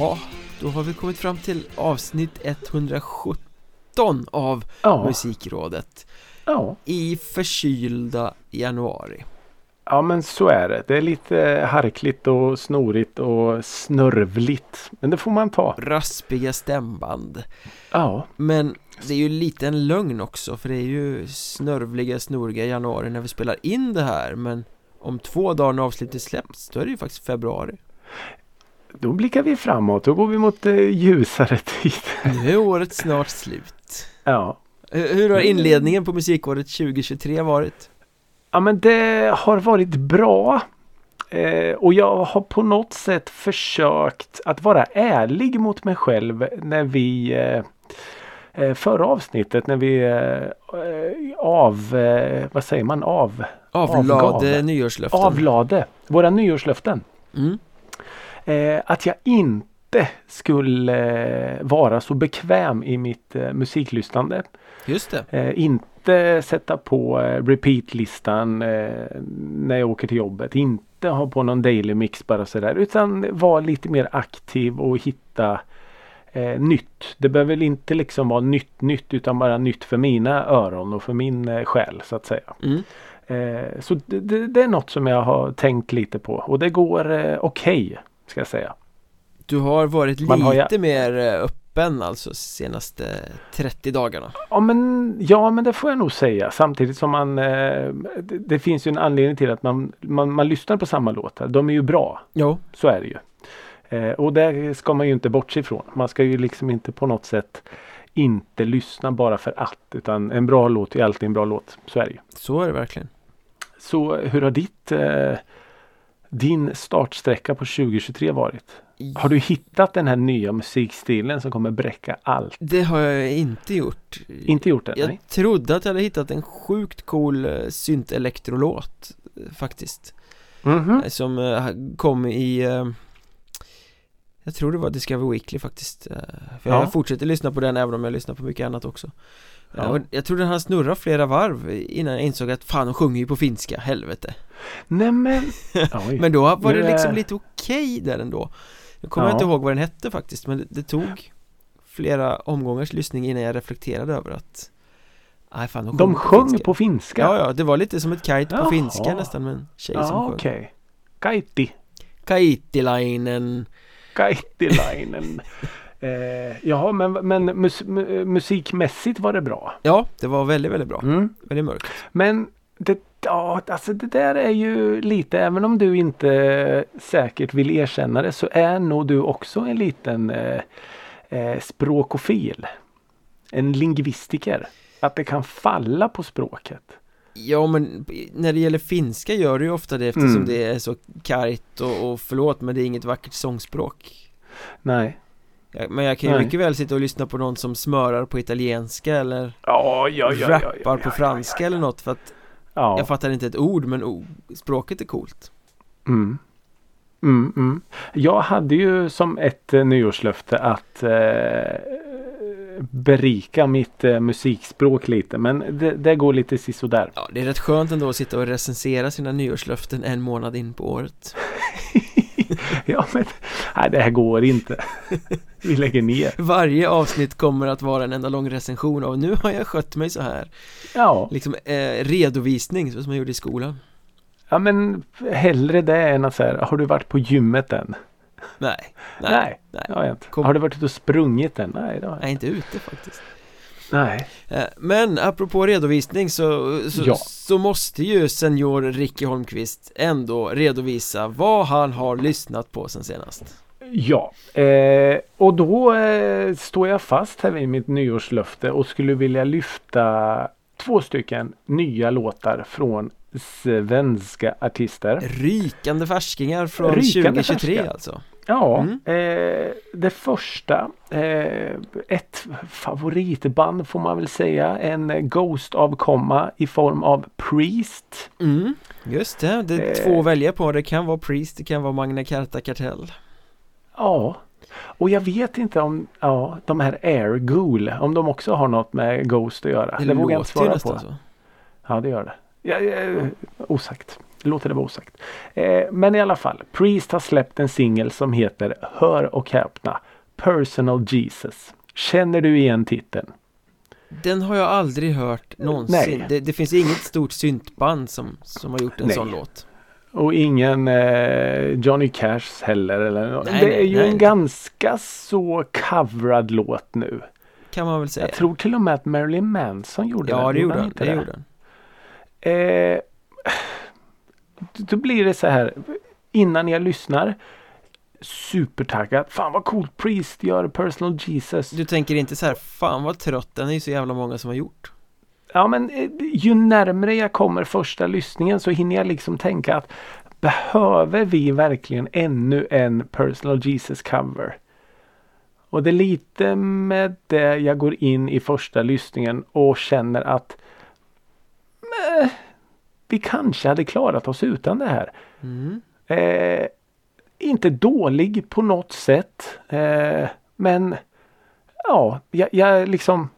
Jaha, då har vi kommit fram till avsnitt 117 av Ja, Musikrådet ja. i förkylda januari. ja, men så är det. Det är lite harkligt och snorigt och snörvligt. Men det får man ta. Raspiga stämband. Ja, Men det är ju lite en lögn också för det är ju snörvliga, snoriga januari när vi spelar in det här men om två dagar när avsnittet släpps då är det ju faktiskt februari. Då blickar vi framåt. Då går vi mot eh, ljusare tid. Nu är året snart slut. Ja. Hur hur har inledningen på musikåret 2023 varit? Ja men det har varit bra. Eh, och jag har på något sätt försökt att vara ärlig mot mig själv när vi eh, eh, Förra avsnittet när vi eh, eh, av, eh, vad säger man, av, Avlade Avgav. nyårslöften. avlade våra nyårslöften. Mm. Eh, att jag inte skulle eh, vara så bekväm i mitt eh, musiklyssnande. Just det. Eh, inte sätta på eh, repeat-listan eh, när jag åker till jobbet. Inte ha på någon daily mix bara sådär. Utan vara lite mer aktiv och hitta eh, nytt. Det behöver väl inte liksom vara nytt nytt utan bara nytt för mina öron och för min eh, själ så att säga. Mm. Eh, så det, det, det är något som jag har tänkt lite på och det går eh, okej ska jag säga. Du har varit Man har lite mer eh, öppen alltså senaste 30 dagarna. Ja men, ja men det får jag nog säga samtidigt som man eh, det, det finns ju en anledning till att man, man, man lyssnar på samma låtar. De är ju bra. Jo. Så är det ju. Eh, och det ska man ju inte bortse ifrån. Man ska ju liksom inte på något sätt inte lyssna bara för att. Utan en bra låt är alltid en bra låt. Så är det ju. Så är det verkligen. Så hur har ditt eh, din startsträcka på 2023 varit? Har du hittat den här nya musikstilen som kommer bräcka allt? Det har jag inte gjort. Inte gjort det? Jag Nej. trodde att jag hade hittat en sjukt cool eh, synt-elektrolåt eh, faktiskt. Mhm. Eh, Som kom i Jag tror det var Discover Weekly faktiskt. För Ja. jag fortsätter lyssna på den även om jag lyssnar på mycket annat också. Ja. Och jag tror den hann snurra flera varv innan jag insåg att fan de sjunger ju på finska, helvete. Nej men. Då var Nu det liksom lite okej där ändå Jag kommer Ja. inte ihåg vad den hette faktiskt men det, det tog flera omgångars lyssning innan jag reflekterade över att Nej fan de, De sjöng sjöng på finska? Ja ja, det var lite som ett kite på Jaha. finska nästan med en tjej som Ja sjöng okej. Kaiti. Kaitilainen Kaitilainen. eh, jaha men, men mus, mu, musikmässigt var det bra. Ja, det var väldigt, väldigt bra Mm. Väldigt mörkt Men det, ja, alltså det där är ju lite, även om du inte säkert vill erkänna det så är nog du också en liten eh, eh, språkofil. En lingvistiker. Att det kan falla på språket. Ja men när det gäller finska gör det ju ofta det eftersom Mm. det är så kargt och, och förlåt men det är inget vackert sångspråk Nej. Men jag kan ju Nej. mycket väl sitta och lyssna på någon som smörar på italienska eller Ja, ja, ja, ja, rappar ja, på ja, franska eller något för att Ja. jag fattar inte ett ord men oh, språket är coolt Mm. Mm, mm. Jag hade ju som ett eh, nyårslöfte att eh, berika mitt eh, musikspråk lite men det, det går lite sisådär. Ja, det är rätt skönt ändå att sitta och recensera sina nyårslöften en månad in på året ja men nej, det här går inte. Vi lägger ner. Varje avsnitt kommer att vara en enda lång recension av nu har jag skött mig så här Ja, Liksom eh, redovisning så som jag gjorde i skolan ja men hellre det än att säga har du varit på gymmet än? Nej, nej, Nej, nej, har jag inte. Kom. Har du varit ute och sprungit än? Nej, det har jag nej inte. inte ute faktiskt Nej. Eh, Men apropå redovisning så, så, Ja. så måste ju senior Ricky Holmqvist ändå redovisa vad han har lyssnat på sen senast Ja, eh, och då eh, står jag fast här vid mitt nyårslöfte och skulle vilja lyfta två stycken nya låtar från svenska artister. Rykande färskingar från Rykande 2023 färska. alltså Ja, Mm. eh, det första, eh, ett favoritband får man väl säga, en Ghost-avkomma i form av Priest. Mm, just det, det är Eh. två att välja på, det kan vara Priest, det kan vara Magna Carta Kartell Ja, och jag vet inte om ja, de här Air Ghoul, om de också har något med Ghost att göra. Det, Det, vågar jag inte svara på. så Ja, det gör det. Ja, ja, osagt. Låter det vara osagt. Eh, men i alla fall, Priest har släppt en singel som heter Hör och häpna Personal Jesus. Känner du igen titeln? Den har jag aldrig hört någonsin det, det, finns inget stort syntband som, som har gjort en nej. sån låt Och ingen eh, Johnny Cash heller eller nej, Det är ju nej. en ganska så coverad låt nu Kan man väl säga Jag tror till och med att Marilyn Manson gjorde ja, den Ja det gjorde han, det, det gjorde han eh, Då blir det så här Innan jag lyssnar supertaggad. Fan vad coolt Priest gör Personal Jesus. Du tänker inte så här, fan vad trött den är ju så jävla många som har gjort. Ja men eh, ju närmre jag kommer första lyssningen så hinner jag liksom tänka att behöver vi verkligen ännu en Personal Jesus cover? Och det är lite med det jag går in i första lyssningen och känner att vi kanske hade klarat oss utan det här. Mm. Eh, inte dålig på något sätt. Eh, men ja, jag, jag, liksom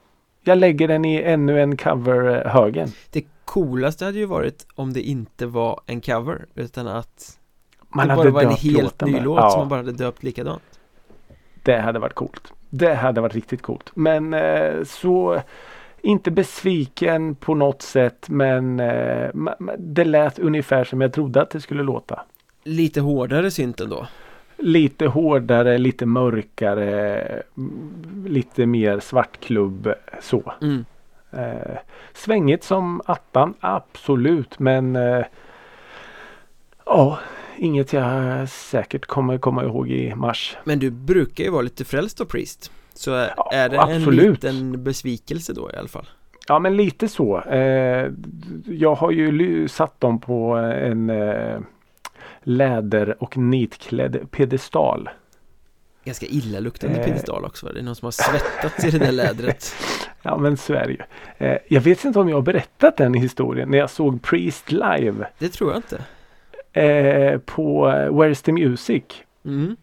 jag lägger den i ännu en cover-högen. Det coolaste hade ju varit om det inte var en cover utan att man det bara var en helt ny låt ja. som man bara hade döpt likadant. Det hade varit coolt. Det hade varit riktigt coolt. Men eh, så inte besviken på något sätt men eh, det lät ungefär som jag trodde att det skulle låta. Lite hårdare synten då? Lite hårdare, lite mörkare, lite mer svartklubb så. Mm. Eh, svängigt som attan, absolut men eh, ja, inget jag säkert kommer komma ihåg i mars. Men du brukar ju vara lite frälst av Priest. Så är, ja, det absolut. en liten besvikelse då i alla fall? Ja men lite så. Eh, jag har ju satt dem på en eh, läder och nitklädd pedestal. Ganska illaluktande eh. pedestal också. Det är någon som har svettats i det där lädret. ja men så är det ju. Eh, jag vet inte om jag har berättat den historien när jag såg Priest live. Det tror jag inte. På Where's the Music. Mm.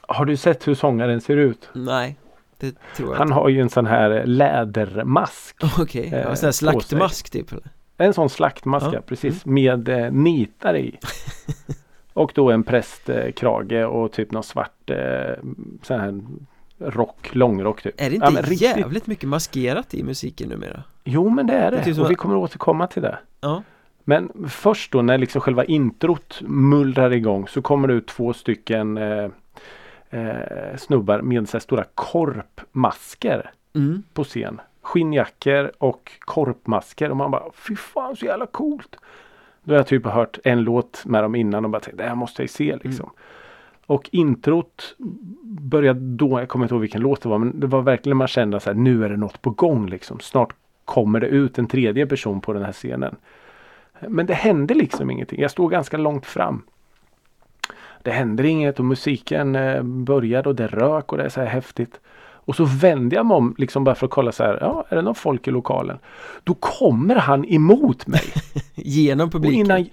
Har du sett hur sångaren ser ut? Nej. Det tror jag Han inte. har ju en sån här lädermask. Okej, okay. en sån här slaktmask typ? Eller? En sån slaktmaska ja. precis mm. med eh, nitar i. och då en prästkrage och typ någon svart eh, sån här rock, långrock typ. Är det inte ja, riktigt... jävligt mycket maskerat i musiken numera? Jo men det är det, det är typ och vi kommer återkomma till det. Ja. Men först då när liksom själva introt mullrar igång så kommer det ut två stycken eh, eh, snubbar med så stora korpmasker mm. på scen skinnjackor och korpmasker och man bara fy fan så jävla coolt. Då har jag typ hört en låt med dem innan och bara tänkte det här måste jag se mm. liksom. Mm. Och introt började då, jag kommer inte ihåg vilken låt det var men det var verkligen man kände att nu är det något på gång liksom. Snart kommer det ut en tredje person på den här scenen. Men det hände liksom ingenting. Jag stod ganska långt fram. Det hände inget och musiken eh, började och det rök och det är så här häftigt. Och så vänder jag mig om liksom bara för att kolla så här. Ja, är det någon folk i lokalen? Då kommer han emot mig. genom publiken? Innan,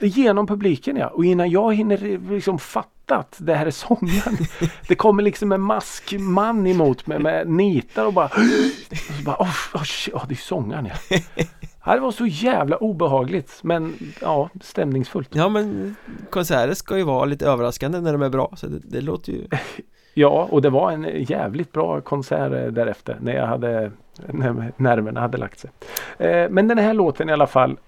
genom publiken ja. Och innan jag hinner liksom fatta att det här är sångaren. det kommer liksom en maskman emot mig med nitar och bara. Och så bara oh, oh, shit, oh, det är sångaren ja. Det var så jävla obehagligt men ja stämningsfullt. Ja men konserter ska ju vara lite överraskande när de är bra så det, det låter ju Ja, och det var en jävligt bra konsert därefter när jag hade när nerverna hade lagt sig. Eh, men den här låten i alla fall,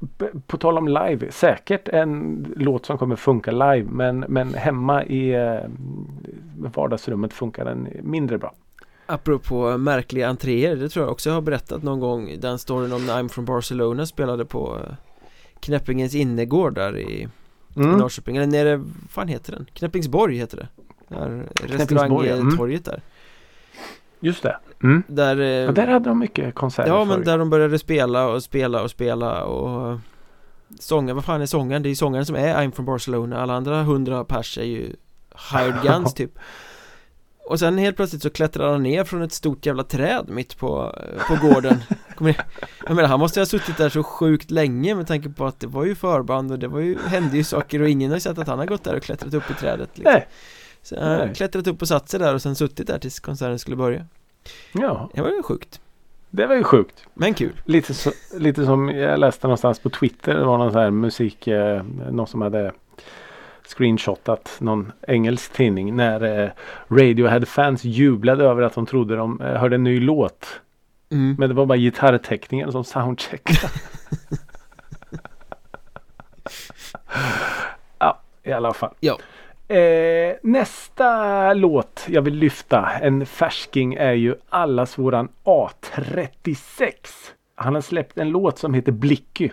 på tal om live, säkert en låt som kommer funka live men, men hemma i eh, vardagsrummet funkar den mindre bra. Apropå märkliga entréer, det tror jag också jag har berättat någon gång Den storyn om när I'm from Barcelona spelade på eh, Knäppingens innergård där i, mm. i Norrköping, eller nere, vad fan heter den? Knäppingsborg heter det där restaurangtorget där Just det mm. Där eh, där hade de mycket konserter Ja men där de började spela och spela och spela och Sångaren, vad fan är sångaren? Det är sångaren som är I'm from Barcelona Alla andra hundra pers är ju Hired Guns typ Och sen helt plötsligt så klättrar han ner från ett stort jävla träd mitt på, på gården Jag menar han måste ha suttit där så sjukt länge med tanke på att det var ju förband och det var ju, hände ju saker och ingen har sett att han har gått där och klättrat upp i trädet liksom. Nej så jag har klättrat upp och satt sig där och sen suttit där tills konserten skulle börja Ja Det var ju sjukt Det var ju sjukt. Men kul. Lite, så, lite som jag läste någonstans på Twitter. Det var någon sån här musik. Eh, någon som hade screenshotat någon engelsk tidning. När eh, Radiohead-fans jublade över att de trodde de eh, hörde en ny låt. Mm. Men det var bara gitarrteckningen som soundcheckade. ja, i alla fall. Ja. Eh, nästa låt jag vill lyfta, en färsking, är ju allas våran A36. Han har släppt en låt som heter Blicky.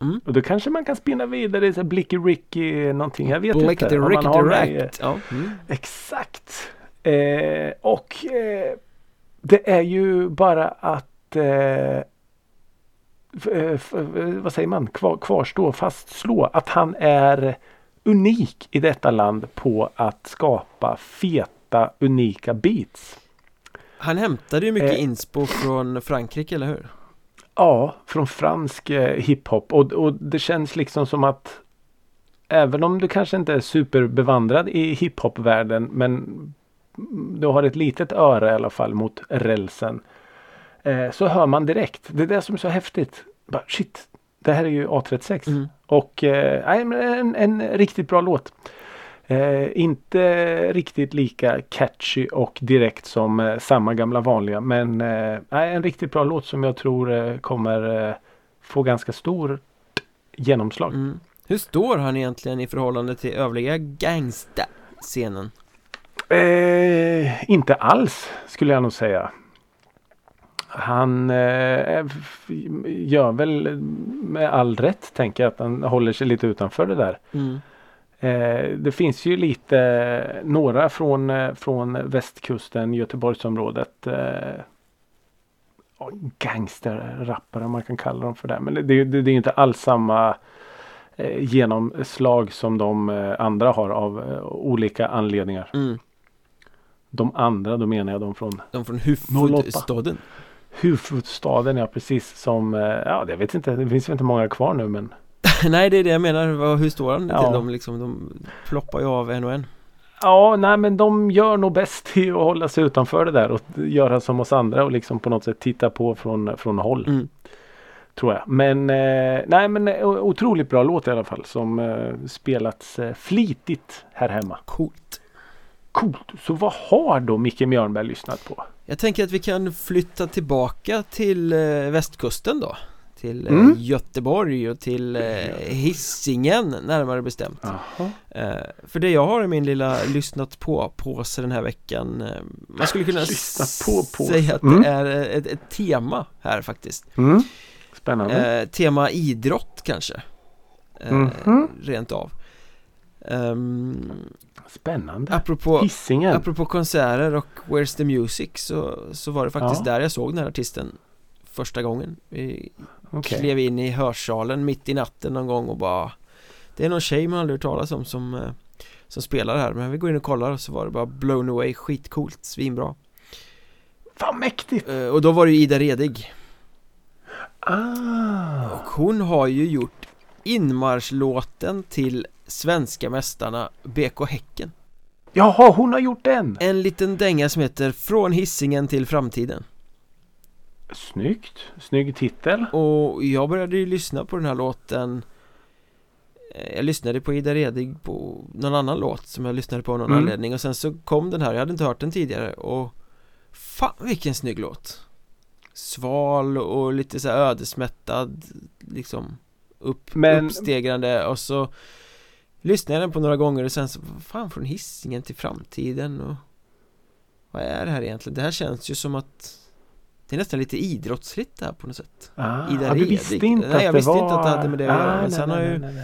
Mm. Och då kanske man kan spinna vidare så här Blicky Ricky någonting. Jag vet Black inte. the om man Rick har the med- Racked. Ja. Mm. Exakt. Eh, och eh, det är ju bara att eh, eh, eh, vad säger man? Kvar, kvarstå, fastslå att han är unik i detta land på att skapa feta, unika beats. Han hämtade ju mycket Eh. inspo från Frankrike, eller hur? Ja, från fransk eh, hiphop och, och det känns liksom som att även om du kanske inte är superbevandrad i hiphopvärlden men du har ett litet öra i alla fall mot rälsen. Eh, så hör man direkt. Det är det som är så häftigt. Bara, shit, det här är ju A36. Mm. Och eh, men en, en riktigt bra låt. Eh, inte riktigt lika catchy och direkt som eh, samma gamla vanliga. Men eh, en riktigt bra låt som jag tror eh, kommer eh, få ganska stor genomslag. Mm. Hur står han egentligen i förhållande till övriga gangsta-scenen? Eh, inte alls skulle jag nog säga. Han eh, gör väl med all rätt tänker jag att han håller sig lite utanför det där. Mm. Eh, det finns ju lite några från, eh, från västkusten, Göteborgsområdet. Eh, gangsterrappare man kan kalla dem för det. Men det, det, det är inte alls samma eh, genomslag som de andra har av olika anledningar. Mm. De andra, då menar jag de från De från 08. huvudstaden. huvudstaden, ja precis som, ja jag vet inte, det finns väl inte många kvar nu men Nej, det är det jag menar. Hur står han Ja. till dem liksom? De ploppar ju av en och en. Ja, nej men de gör nog bäst i att hålla sig utanför det där och göra som oss andra och liksom på något sätt titta på från, från håll. Mm. Tror jag. Men eh, nej men eh, otroligt bra låt i alla fall som eh, spelats eh, flitigt här hemma. Coolt. Coolt. Så vad har då Micke Mjörnberg lyssnat på? Jag tänker att vi kan flytta tillbaka till västkusten då. Till eh, Mm. Göteborg och till eh, Hisingen närmare bestämt. Eh, för det jag har i min lilla lyssnat på påse den här veckan eh, Man skulle kunna på påse. säga att Mm. det är ett, ett tema här faktiskt Mm. Spännande. eh, Tema idrott kanske eh, Mhm. Rent av Ehm, Spännande. Apropå Hisingen. Apropå konserter och Where's the Music så, så var det faktiskt Ja. där jag såg den här artisten Första gången Vi Okej. klev in i hörsalen mitt i natten någon gång och bara Det är någon tjej man aldrig hört talas om som eh, Som spelar här men vi går in och kollar och så var det bara blown away skitcoolt, svinbra Fan mäktigt. Eh, Och då var det ju Ida Redig Ah. och hon har ju gjort inmarschlåten till Svenska mästarna BK Häcken Jaha, hon har gjort den. En liten dänga som heter Från hissingen till framtiden Snyggt. Snygg titel. Och jag började ju lyssna på den här låten Eh, Jag lyssnade på Ida Redig på någon annan låt som jag lyssnade på av någon Mm. anledning och sen så kom den här, jag hade inte hört den tidigare och Fan vilken snygg låt Sval och lite så ödesmättad liksom upp, Men- Uppstegrande och så Lyssnade jag den på några gånger och sen så Fan från hissingen till framtiden och Vad är det här egentligen? Det här känns ju som att Det är nästan lite idrottsligt det här på något sätt Ah, Ida du visste inte Nej, att jag det visste var... inte att det hade med det att göra, men sen nej, har jag ju-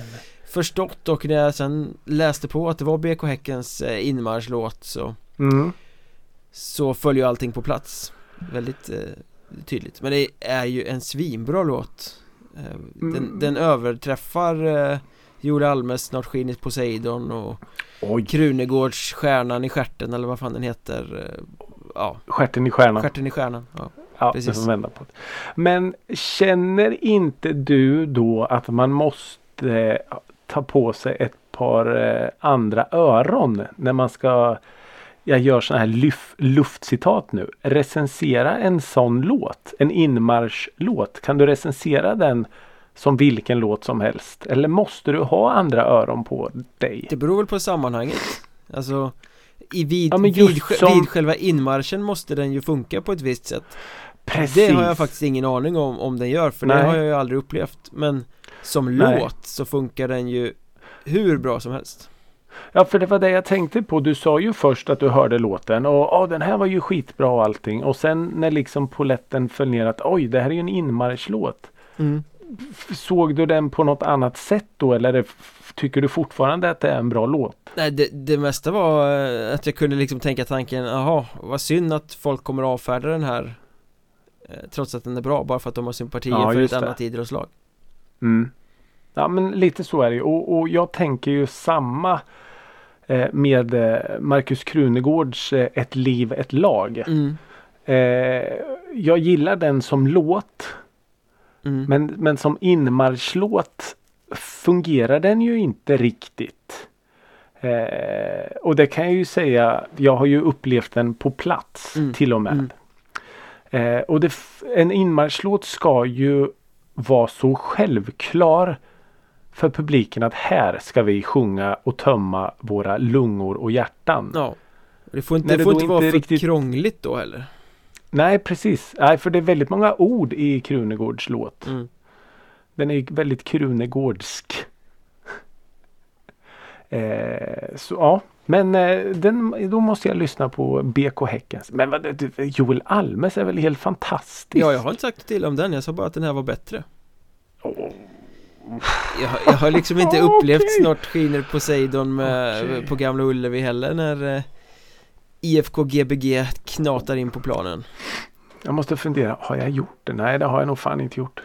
förstått och när jag sen läste på att det var BK Häckens eh, inmarschlåt så Mm. Så följer ju allting på plats Väldigt eh, tydligt Men det är ju en svinbra låt eh, den, Mm. den överträffar eh, Joel Almes Snart skiner Poseidon och Oj, Krunegårds Stjärnan i stjärten eller vad fan den heter eh, Ja, stjärten i stjärnan. Stjärten i stjärnan ja. Ja, precis. får vända på det. Men känner inte du då att man måste eh, ta på sig ett par eh, andra öron när man ska jag gör sådana här lyf, luftcitat nu. Recensera en sån låt. En inmarschlåt. Kan du recensera den som vilken låt som helst? Eller måste du ha andra öron på dig? Det beror väl på sammanhanget Alltså i vid, Ja, vid, som- vid själva inmarschen måste den ju funka på ett visst sätt Precis. Det har jag faktiskt ingen aning om om den gör för det Nej. har jag ju aldrig upplevt Men som Nej. låt så funkar den ju hur bra som helst Ja, för det var det jag tänkte på. Du sa ju först att du hörde låten och ja, den här var ju skitbra och allting. Och sen när liksom poletten föll ner att oj, det här är ju en inmarschlåt. F- Såg du den på något annat sätt då eller det, tycker du fortfarande att det är en bra låt? Nej det, det mesta var eh, att jag kunde liksom tänka tanken Jaha, vad synd att folk kommer avfärda den här Trots att den är bra bara för att de har sympatier Ja, för ett det. annat idrottslag Mm. Ja men lite så är det ju. Och, och jag tänker ju samma eh, med eh, Markus Krunegårds eh, Ett liv, ett lag. mm. Eh, jag gillar den som låt. Mm. Men, men som inmarschlåt fungerar den ju inte riktigt. Eh, och det kan jag ju säga, jag har ju upplevt den på plats Mm, till och med. mm. Eh, och det, en inmarschlåt ska ju vara så självklar för publiken att här ska vi sjunga och tömma våra lungor och hjärtan. Ja Det får inte, När det får inte vara inte för riktigt- krångligt då heller Nej precis, Nej, för det är väldigt många ord i Krunegårds låt. mm. Den är väldigt Krunegårdsk. Eh, så ja, men eh, den, då måste jag lyssna på BK Häckens. Men vad, Joel Almes är väl helt fantastisk? Ja, jag har inte sagt till om den, jag sa bara att den här var bättre Åh, Jag, har- jag har liksom inte upplevt Okej. snart skiner Poseidon med, Okej. på Gamla Ullevi heller när eh, IFK Gbg knatar in på planen Jag måste fundera, har jag gjort det? Nej, det har jag nog fan inte gjort.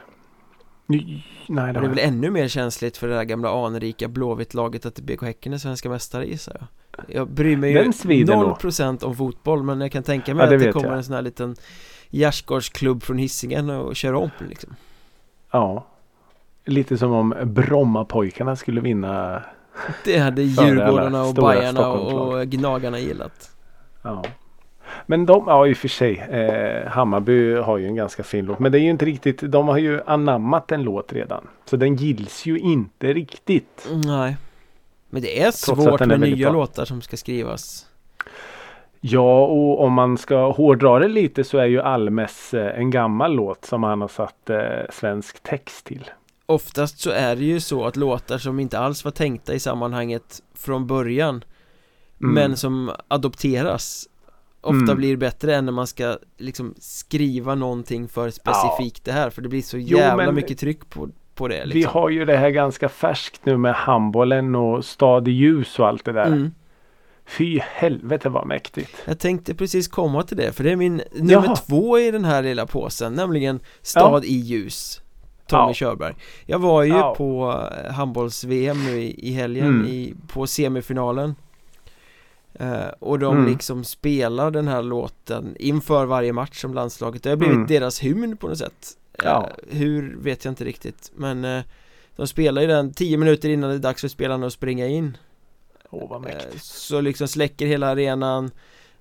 Nej, nej det Det är väl ännu mer känsligt för det där gamla anrika Blåvitt-laget att BK Häcken är svenska mästare gissar jag Jag bryr mig ju nog. 0% om fotboll men jag kan tänka mig Ja, det att det kommer jag. en sån här liten gärdsgårdsklubb från Hisingen och kör om liksom Ja. Lite som om Brommapojkarna skulle vinna. Det hade Djurgårdarna och Bajarna och Gnagarna gillat Ja. Men de, ja i och för sig. Eh, Hammarby har ju en ganska fin låt. Men det är ju inte riktigt. De har ju anammat en låt redan. Så den gills ju inte riktigt. Nej Men det är svårt är med nya bra. låtar som ska skrivas Ja och om man ska hårdra det lite så är ju Almes eh, en gammal låt som han har satt eh, svensk text till. Oftast så är det ju så att låtar som inte alls var tänkta i sammanhanget från början Mm. Men som adopteras Ofta Mm. blir bättre än när man ska liksom skriva någonting för specifikt det här För det blir så Jo, jävla men- mycket tryck på, på det Vi liksom. har ju det här ganska färskt nu med handbollen och stad i ljus och allt det där. mm. Fy helvete vad mäktigt. Jag tänkte precis komma till det för det är min nummer Jaha. två i den här lilla påsen Nämligen Stad i ljus Tommy Ja. Körberg Jag var ju Ja. på eh, handbolls-VM nu i, i helgen Mm. i, på semifinalen eh, Och de Mm. liksom spelar den här låten inför varje match som landslaget Det har blivit Mm. deras hymn på något sätt Ja. eh, Hur vet jag inte riktigt Men eh, de spelar ju den 10 minuter innan det är dags för spelarna att springa in Åh vad Eh, mäktigt. Så liksom släcker hela arenan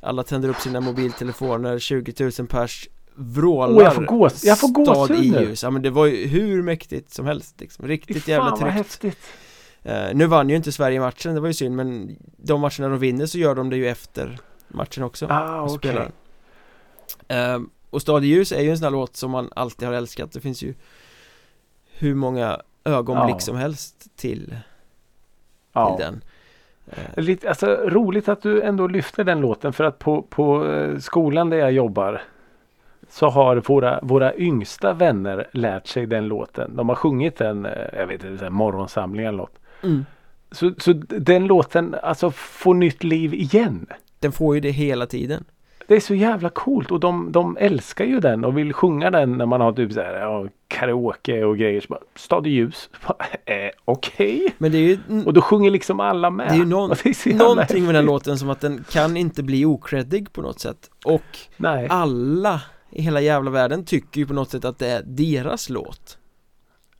Alla tänder upp sina mobiltelefoner 20 000 pers Vrålar Åh, jag får gås- jag får Stad gåshud i ljus Ja men det var ju hur mäktigt som helst liksom. Riktigt jävla fan vad tryggt häftigt. Eh, Nu vann ju inte Sverige matchen, det var ju synd men De matcherna de vinner så gör de det ju efter matchen också Ah, spelar. Ehm, Och Stad i ljus är ju en sån här låt som man alltid har älskat Det finns ju Hur många ögonblick Ja. som helst till, Ja. till den Eh, Lite, alltså, roligt att du ändå lyfter den låten för att på, på eh, skolan där jag jobbar så har våra, våra yngsta vänner lärt sig den låten. De har sjungit den, eh, jag vet inte, morgonsamling eller något. mm. Så, så den låten alltså får nytt liv igen. Den får ju det hela tiden Det är så jävla coolt och de, de älskar ju den och vill sjunga den när man har typ så här, ja, karaoke och grejer. Så bara, Stad i ljus. eh, Okej. Men det är ju Och då sjunger liksom alla med. Det är ju någon, är någonting med den låten som att den kan inte bli okreddig på något sätt Och Nej. alla i hela jävla världen tycker ju på något sätt att det är deras låt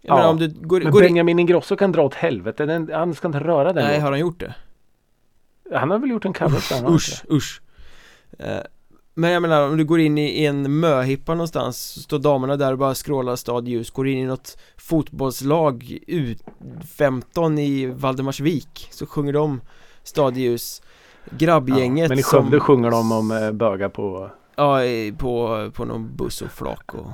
Jag Ja, menar om du går, Men går in Benjamin Ingrosso kan dra åt helvete. Den, han ska inte röra den Nej låten. har han gjort det? Han har väl gjort en cover på den? Usch, usch Eh, Men jag menar om du går in i en möhippa någonstans så Står damerna där och bara scrollar stadljus Går in i något fotbollslag U15 i Valdemarsvik Så sjunger de stadljus Grabbgänget Ja, men i som- Skövde sjunger de om eh, bögar på Ja, på, på någon buss och flak och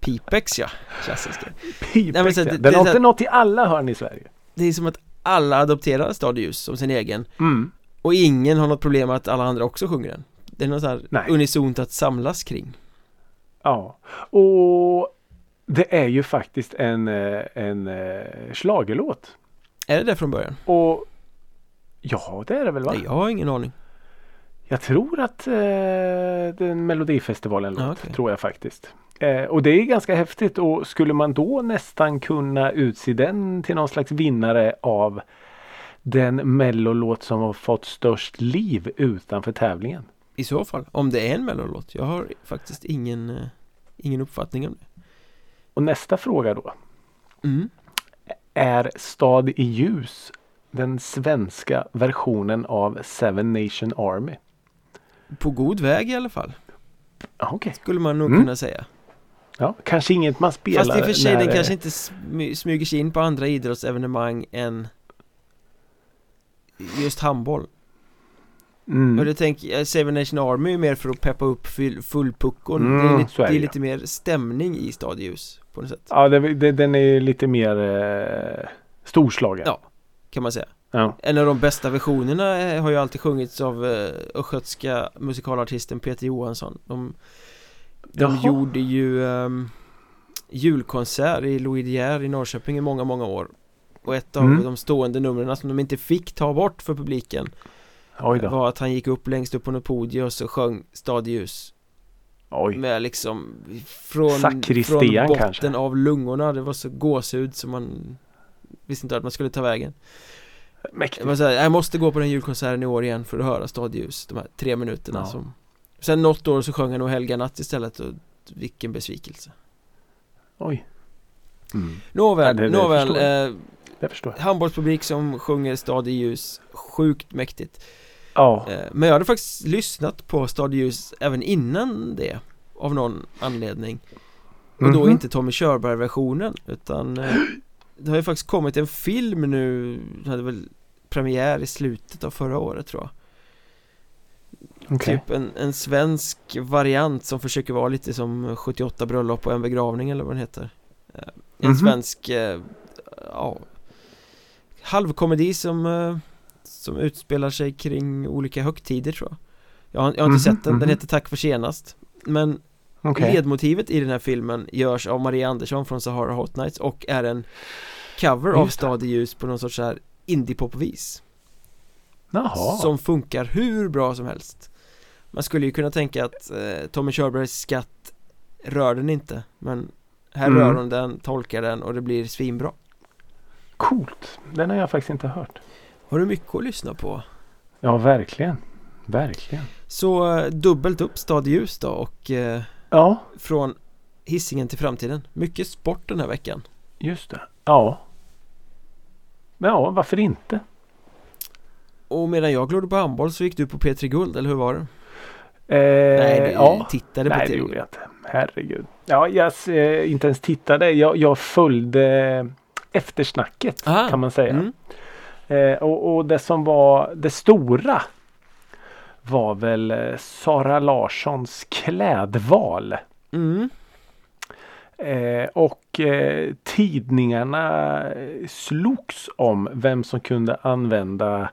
Pipex ja, klassiska Pipex. Nej, men så det- Den har inte nått i alla hörn i Sverige. Det är som att alla adopterar stadljus som sin egen Mm. Och ingen har något problem med att alla andra också sjunger den Det är något så här Nej. unisont att samlas kring Ja, och det är ju faktiskt en, eh, en eh, schlagerlåt. Är det det från början? Och ja, det är det väl va? Nej, jag har ingen aning Jag tror att eh, det är en Melodifestivalen-låt. Okej. Tror jag faktiskt. Eh, och det är ganska häftigt och skulle man då nästan kunna utse den till någon slags vinnare av den mellolåt som har fått störst liv utanför tävlingen. I så fall, om det är en mellolåt Jag har faktiskt ingen, eh, ingen uppfattning om det Och nästa fråga då. mm. Är Stad i ljus den svenska versionen av Seven Nation Army? På god väg i alla fall Ja, Okej. Skulle man nog Mm. kunna säga Ja, kanske inget man spelar Fast i och för sig när den kanske inte smy- smyger sig in på andra idrottsevenemang än Just handboll Mm. Och det tänker jag, Seven Nation Army är mer för att peppa upp full, fullpuckon Mm, det, är lite, så är det är lite mer stämning i stadljus på något sätt Ja, det, det, den är lite mer eh, storslagen. Ja. Kan man säga Ja. En av de bästa versionerna eh, har ju alltid sjungits av eh, östgötska musikalartisten Peter Johansson De, de gjorde ju ehm, julkonsert i Louis i Norrköping i många, många år Och ett av Mm. de stående numren som de inte fick ta bort för publiken då. Var att han gick upp längst upp på något podium och så sjöng Stadljus Oj. med liksom från, Sakristian från botten kanske. av lungorna Det var så gåshud som man visste inte att man skulle ta vägen Mäktigt. Så här, jag måste gå på den julkonserten i år igen för att höra Stadljus De här tre minuterna Ja. som Sen något år så sjöng han nog Helga natt istället och vilken besvikelse Oj. Mm. Nåväl, Ja, det- det nåväl förstår jag. eh, Det förstår jag. Handbollspublik som sjunger Stad i ljus Sjukt mäktigt Ja. eh, Men jag hade faktiskt lyssnat på Stad i ljus även innan det Av någon anledning Och då Mhm. inte Tommy Körberg-versionen utan eh, Det har ju faktiskt kommit en film nu Den hade väl premiär i slutet av förra året tror jag Okej. Typ en, en svensk variant som försöker vara lite som 78 bröllop och en begravning eller vad den heter Eh, En Mhm. svensk, eh, ja Halvkomedi som, som utspelar sig kring olika högtider tror jag Jag har, jag har inte Mhm, sett den, den mhm. heter Tack för senast Men Okej. ledmotivet i den här filmen görs av Maria Andersson från Sahara Hot Nights och är en cover av. Stad i ljus på någon sorts så här indiepopvis Jaha. som funkar hur bra som helst Man skulle ju kunna tänka att eh, Tommy Körbergs skatt rör den inte Men här Mm. rör hon den, tolkar den och det blir svinbra Coolt. Den har jag faktiskt inte hört. Har du mycket att lyssna på? Ja, verkligen. Verkligen. Så eh, dubbelt upp Stad ljus då och eh, Ja, från hissingen till framtiden Mycket sport den här veckan just det. Ja. Ja, varför inte? Och medan jag glodde på handboll så gick du på P3 Guld, eller hur var det? Eh, Nej, du ja. tittade på Nej, det gjorde jag inte. Herregud. Ja, jag eh, inte ens tittade. Jag, jag följde eftersnacket Aha. kan man säga. Mm. Eh, och, och det som var det stora var väl eh, Sara Larssons klädval. Mm. Eh, och eh, tidningarna slogs om vem som kunde använda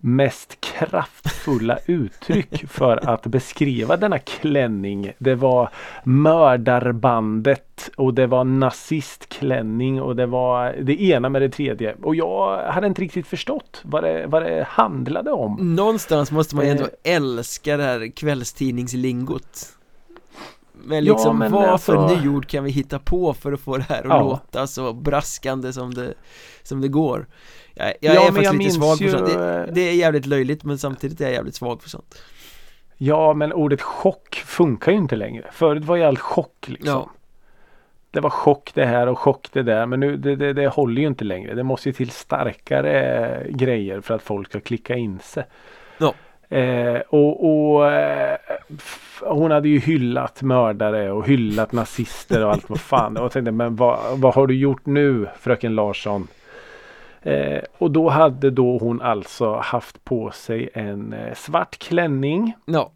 mest kraftfulla uttryck för att beskriva denna klänning. Det var mördarbandet och det var nazistklänning och det var det ena med det tredje. Och jag hade inte riktigt förstått vad det, vad det handlade om. Någonstans måste man ju ändå Eh. älska det här kvällstidningslingot Men Ja, liksom men vad alltså- för nyord kan vi hitta på för att få det här att Ja. låta så braskande som det, som det går Jag, jag Ja, är faktiskt jag lite svag för ju- sånt det, det är jävligt löjligt men samtidigt är jag jävligt svag för sånt Ja men ordet chock funkar ju inte längre. Förut var ju allt chock liksom. Ja. Det var chock det här och chock det där men nu det, det, det håller ju inte längre. Det måste ju till starkare grejer för att folk ska klicka in sig. Eh, och, och eh, hon hade ju hyllat mördare och hyllat nazister och allt vad fan. Och jag tänkte, men vad, vad har du gjort nu fröken Larsson? Eh, och då hade då hon alltså haft på sig en eh, svart klänning Ja,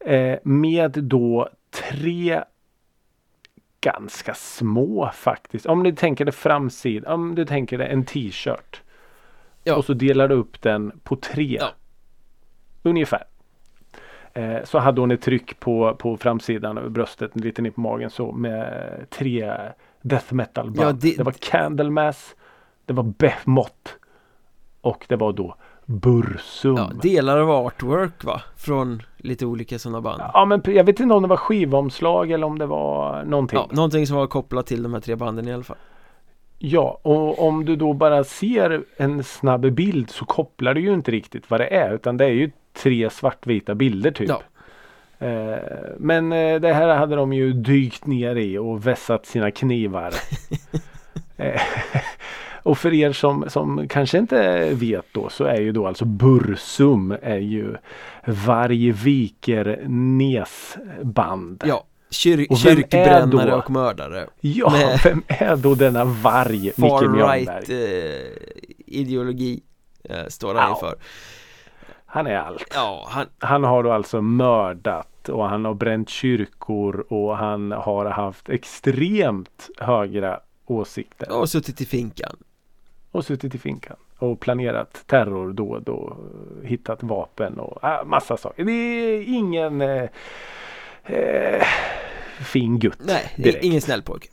eh, med då tre ganska små faktiskt. Om du tänker det framsidan, om du tänker det en t-shirt. Ja. Och så delar du upp den på tre. Ja. Ungefär. Eh, så hade hon ett tryck på, på framsidan över bröstet lite ner på magen så med tre death metal band. Ja, det... det- var Candlemass, det var Behemoth och det var då Bursum. ja, delar av artwork va? Från lite olika sådana band Ja men jag vet inte om det var skivomslag eller om det var någonting. Ja, någonting som var kopplat till de här tre banden i alla fall Ja, och om du då bara ser en snabb bild så kopplar du ju inte riktigt vad det är utan det är ju tre svartvita bilder typ. Ja. Eh, men eh, det här hade de ju dykt ner i och vässat sina knivar. eh, och för er som, som kanske inte vet då så är ju då alltså Bursum är ju Vargviker Nesband. Ja, kyr Och kyrkbrännare då? och mördare Ja, Med- vem är då denna varg Micke Far Mjörnberg? right eh, ideologi eh, står han Ja. för Han är allt. Ja, han, Han har då alltså mördat och han har bränt kyrkor och han har haft extremt högra åsikter. och suttit i finkan Och suttit i finkan. Och planerat terror då och då. Hittat vapen och äh, massa saker. Det är ingen eh, eh, fin gutt. Nej, det är ingen snäll pojke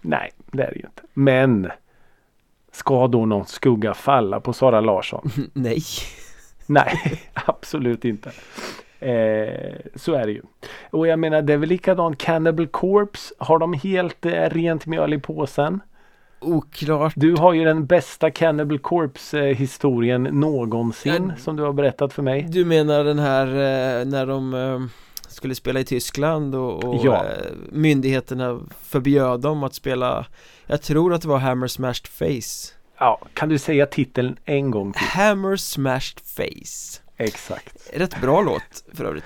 Nej, det är det ju inte. Men ska då någon skugga falla på Sara Larsson? Nej Nej, absolut inte. Eh, så är det ju. Och jag menar det är väl likadant Cannibal Corpse. Har de helt eh, rent mjöl i påsen? Oklart Du har ju den bästa Cannibal Corpse eh, historien någonsin Ja. som du har berättat för mig. Du menar den här eh, när de eh, skulle spela i Tyskland och, och Ja. eh, myndigheterna förbjöd dem att spela Jag tror att det var Hammer Smashed Face Ja, kan du säga titeln en gång till? Hammer Smashed Face Exakt. Rätt bra låt för övrigt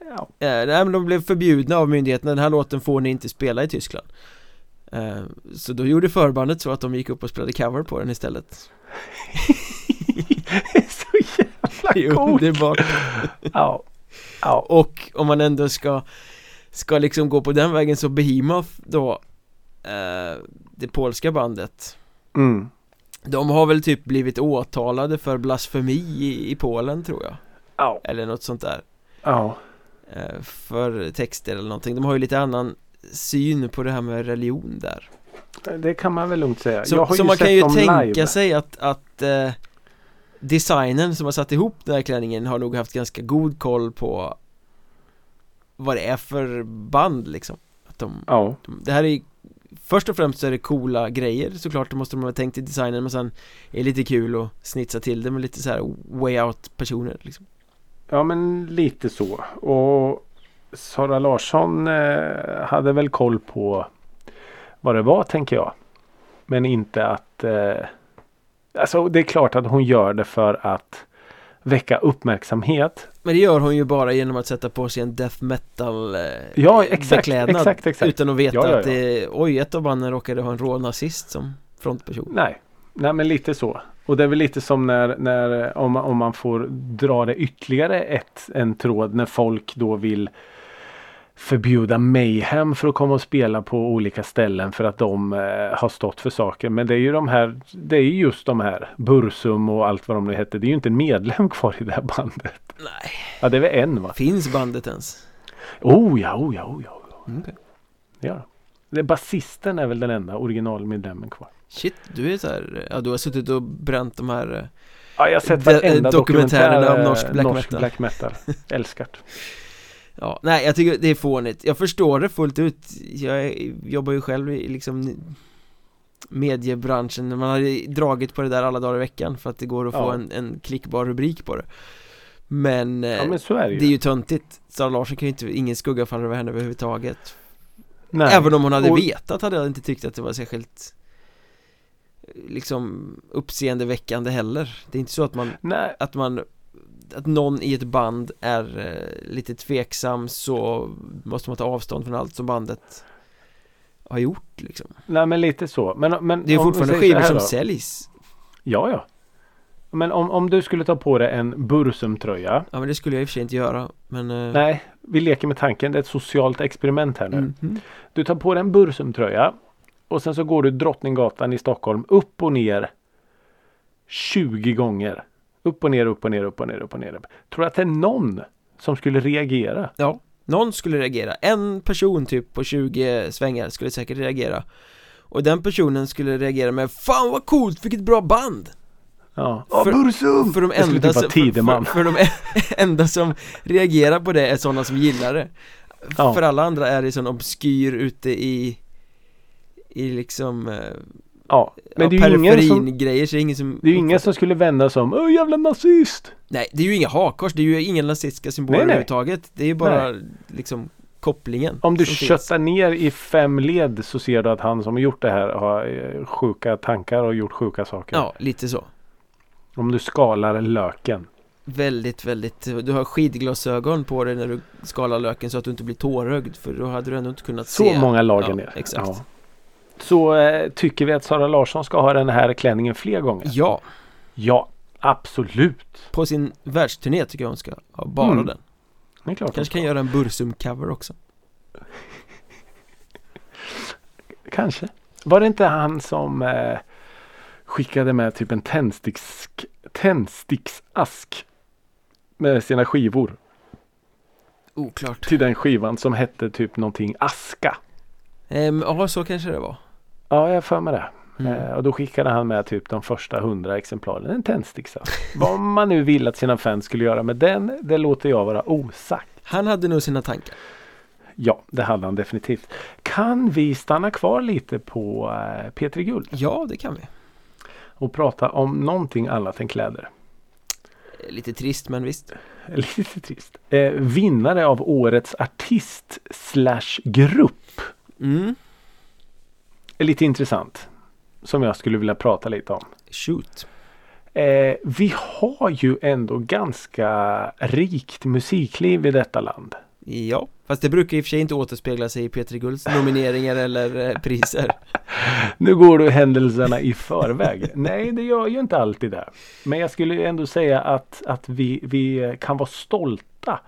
Ja. eh, Nej men de blev förbjudna av myndigheterna Den här låten får ni inte spela i Tyskland eh, Så då gjorde förbandet så att de gick upp och spelade cover på den istället Det är så jävla Det coolt. underbart Ja. Ja. Och om man ändå ska Ska liksom gå på den vägen så Behemoth då eh, Det polska bandet Mm. De har väl typ blivit åtalade för blasfemi i, i Polen tror jag Ja. Eller något sånt där Ja. eh, För texter eller någonting De har ju lite annan syn på det här med religion där Det kan man väl lugnt säga. Så, så man kan ju tänka live. sig att, att eh, Designen som har satt ihop den här klänningen har nog haft ganska god koll på Vad det är för band liksom att de, Ja. de, Det här är Först och främst så är det coola grejer såklart, det måste de ha tänkt i designen men sen är det lite kul att snitsa till det med lite så här way out personer liksom. Ja men lite så. Och Sara Larsson eh, hade väl koll på vad det var tänker jag. Men inte att eh, Alltså det är klart att hon gör det för att väcka uppmärksamhet. Men det gör hon ju bara genom att sätta på sig en death metal eh, Ja exakt, beklädnad exakt, exakt. Utan att veta Ja, ja, ja. att det, oj ett av banden råkade ha en rå nazist som frontperson Nej, nej men lite så. Och det är väl lite som när, när om, om man får dra det ytterligare ett, en tråd när folk då vill förbjuda Mayhem för att komma och spela på olika ställen för att de eh, har stått för saker. Men det är ju de här, det är ju just de här Bursum och allt vad de nu hette. Det är ju inte en medlem kvar i det här bandet. Nej, Ja det är väl en va? finns bandet ens? Oh ja, oh ja, oh ja. Oh, ja. Okay. ja. Det, basisten är väl den enda originalmedlemmen kvar. Shit, du är så här, ja du har suttit och bränt de här eh, Ja, jag har sett varenda dokumentärerna dokumentär om eh, norsk black norsk metal. black metal. Älskat. Ja, nej jag tycker det är fånigt. Jag förstår det fullt ut. Jag jobbar ju själv i liksom Mediebranschen. Man har ju dragit på det där alla dagar i veckan För att det går att få Ja. en, en klickbar rubrik på det. Men, eh, Ja men så är det det är ju töntigt. Sara Larsson kan ju inte, ingen skugga falla över henne överhuvudtaget. Nej. Även om hon hade Och- vetat hade jag inte tyckt att det var särskilt Liksom uppseendeväckande heller. Det är inte så att man Nej, att man att någon i ett band är eh, lite tveksam så måste man ta avstånd från allt som bandet har gjort liksom. Nej men lite så. Men, men Det är fortfarande skivor som då. säljs. Ja ja. Men om, om du skulle ta på dig en Bursum-tröja. Ja men det skulle jag i och för sig inte göra. Men... eh, Nej, vi leker med tanken. Det är ett socialt experiment här nu. mhm. Du tar på dig en Bursum-tröja. Och sen så går du Drottninggatan i Stockholm upp och ner 20 gånger. Upp och ner, upp och ner, upp och ner, upp och ner. Tror du att det är någon som skulle reagera? Ja, någon skulle reagera. En person typ på 20 svängar skulle säkert reagera. Och den personen skulle reagera med Fan vad coolt, vilket bra band! Ja. För- Bursum! För de Det skulle enda, typ vara som, för, för, för de enda som reagerar på det är sådana som gillar det Ja. För alla andra är det sån obskyr ute i I liksom eh, Ja, men det är ju ingen som, grejer så det är ingen som det är ju ingen som skulle vända sig om Åh jävla nazist! Nej, det är ju inga hakkors, det är ju inga nazistiska symboler Nej, nej. överhuvudtaget Det är ju bara liksom kopplingen Om du som finns. köttar ner i fem led så ser du att han som har gjort det här har eh, sjuka tankar och gjort sjuka saker. Ja, lite så Om du skalar löken. Väldigt, väldigt, du har skidglasögon på dig när du skalar löken så att du inte blir tårögd för då hade du ändå inte kunnat Så se många lager ja, ner. Exakt Ja. Så eh, tycker vi att Sara Larsson ska ha den här klänningen fler gånger? Ja, Ja, absolut. på sin världsturné tycker jag hon ska ha bara Mm. den Det är klart Kanske kan göra en Bursum-cover också Kanske. Var det inte han som eh, skickade med typ en tändsticks, tändsticksask med sina skivor Oklart till den skivan som hette typ någonting aska. ehm, Ja, så kanske det var Ja, jag har för mig det. mm. Eh, och då skickade han med typ de första hundra exemplaren, en tändsticksask. Vad man nu vill att sina fans skulle göra med den, det låter jag vara osagt. Han hade nog sina tankar Ja, det hade han definitivt. Kan vi stanna kvar lite på eh, P3 Guld Ja, det kan vi och prata om någonting annat än kläder? Eh, Lite trist men visst Lite trist. Eh, vinnare av årets artist slash grupp. Mm, Är lite intressant. Som jag skulle vilja prata lite om. shoot Eh, vi har ju ändå ganska rikt musikliv i detta land. Ja, fast det brukar i och för sig inte återspegla sig i P3 Gulds nomineringar eller eh, priser Nu går du händelserna i förväg. Nej, det gör ju inte alltid det. Men jag skulle ändå säga att, att vi, vi kan vara stolta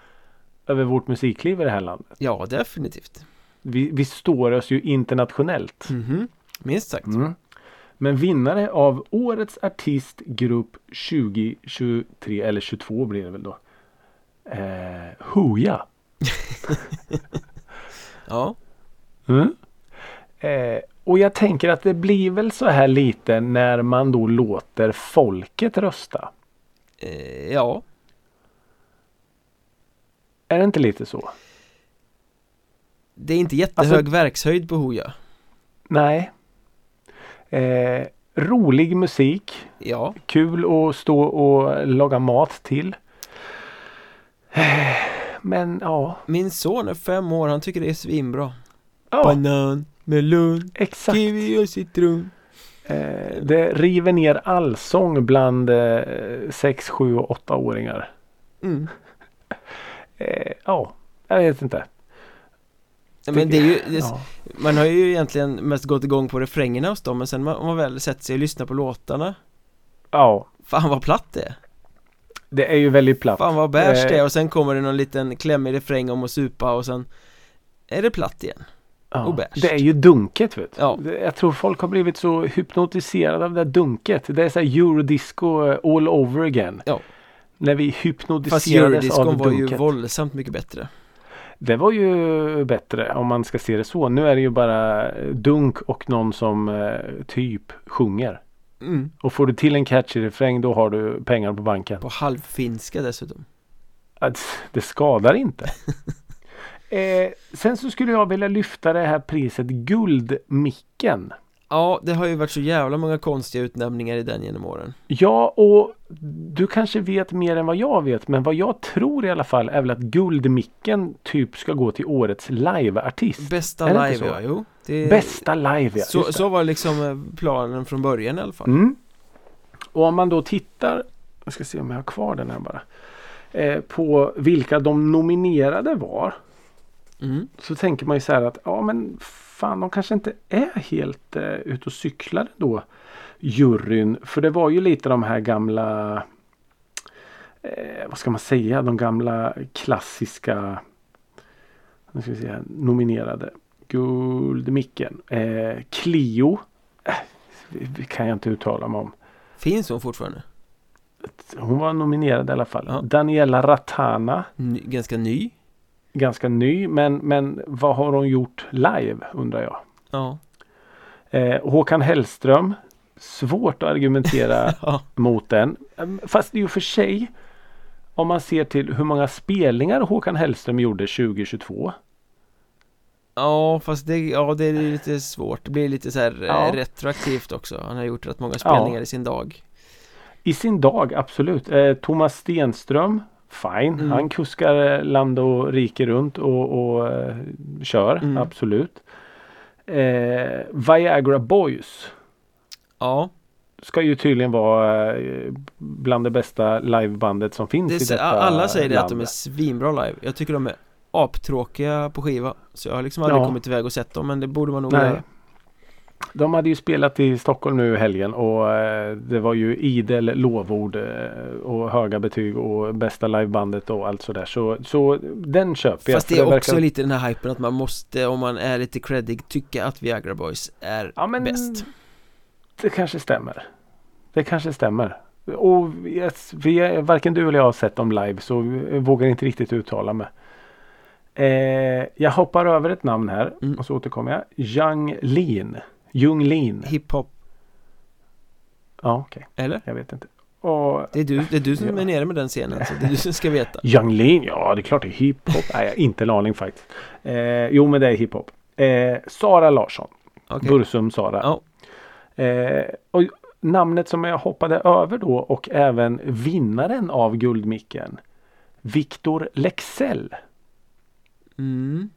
över vårt musikliv i det här landet. Ja, definitivt Vi, vi står oss ju internationellt. Mhm, minst sagt Mm. Men vinnare av Årets artistgrupp 2023 eller 22 blir det väl då. Eh, Hooja. Ja, Mm. Eh, och jag tänker att det blir väl så här lite när man då låter folket rösta. eh, ja Är det inte lite så? Det är inte jättehög Alltså- verkshöjd på Hooja Nej. Eh, rolig musik. Ja, Kul att stå och laga mat till. Eh, Men ja. min son är fem år, han tycker det är svinbra ja Banan, melon, exakt. kiwi och citron Eh, det river ner allsång bland eh, 6, 7 och 8-åringar. mm. Eh, ja, jag vet inte. Men det är ju, det, Ja. man har ju egentligen mest gått igång på refrängerna hos dem Men sen man- om man väl sätter sig och lyssnar på låtarna ja, Fan vad platt det är det är ju väldigt platt. Fan vad bärs Eh, det är och sen kommer det någon liten klämmig refräng om att supa och sen Är det platt igen Ja, och bärst. det är ju dunket vet du. Ja. Jag tror folk har blivit så hypnotiserade av det där dunket. Det är så här eurodisco eh, all over again. Ja. När vi Fast hypnotiserades eurodiscon av var ju dunket. våldsamt mycket bättre Det var ju bättre om man ska se det så. Nu är det ju bara dunk och någon som eh, typ sjunger. mm. Och får du till en catchy refräng då har du pengar på banken. På halvfinska dessutom Att Det skadar inte. eh, sen så skulle jag vilja lyfta det här priset Guldmicken. Ja, det har ju varit så jävla många konstiga utnämningar i den genom åren Ja, och du kanske vet mer än vad jag vet. Men vad jag tror i alla fall är väl att Guldmicken typ ska gå till årets liveartist. Bästa live ja, jo det, Bästa live ja. så, så var liksom eh, planen från början i alla fall Mm. Och om man då tittar. Jag ska se om jag har kvar den här bara. eh, på vilka de nominerade var. Mm. Så tänker man ju så här att ja men fan de kanske inte är helt eh, ute och cyklade då. Juryn. För det var ju lite de här gamla eh, vad ska man säga, de gamla klassiska nu ska vi se nominerade. Guldmicken. Eh, Clio. Eh, kan jag inte uttala mig om. Finns hon fortfarande? Hon var nominerad i alla fall. Ja. Daniela Ratana. Ny, ganska ny? Ganska ny men, men vad har hon gjort live undrar jag. Ja. Eh, Håkan Hellström. Svårt att argumentera ja. mot den. Fast i och för sig om man ser till hur många spelningar Håkan Hellström gjorde 2022. Ja fast det, ja, det är lite svårt. Det blir lite så här eh, Ja. retroaktivt också. Han har gjort rätt många spelningar i sin dag. I sin dag, absolut. Eh, Thomas Stenström, fine. Mm. Han kuskar eh, land och rike runt och, och eh, kör, Mm. absolut. Eh, Viagra Boys Ja, ska ju tydligen vara eh, bland det bästa livebandet som finns det, i detta alla säger det att de är svinbra live. Jag tycker de är aptråkiga på skiva. Så jag har liksom aldrig Ja. kommit iväg och sett dem men det borde man nog Nej. göra. De hade ju spelat i Stockholm nu i helgen och eh, det var ju idel lovord eh, och höga betyg och bästa livebandet och allt sådär. Så, så den köper jag. Fast det är verkar- också lite den här hypen att man måste, om man är lite creddig, tycka att Viagra Boys är Ja, men bäst. Det kanske stämmer. Det kanske stämmer. Och yes, vi, varken du eller jag har sett dem live så vågar inte riktigt uttala mig. Eh, jag hoppar över ett namn här Mm. och så återkommer jag. Young Lean. Jung Lean. Hiphop, Ja okej, eller? jag vet inte. Och Det är du, det är du som Ja. är nere med den scenen, så det är du som ska veta. Young Lean, ja det är klart det är hiphop. Nej, jag har inte en aning faktiskt. Eh, jo men det är hiphop. Eh, Sara Larsson. Okej. Bursum Sara. Ja. Eh, och namnet som jag hoppade över då och även vinnaren av Guldmicken. Viktor Lexell. Mm.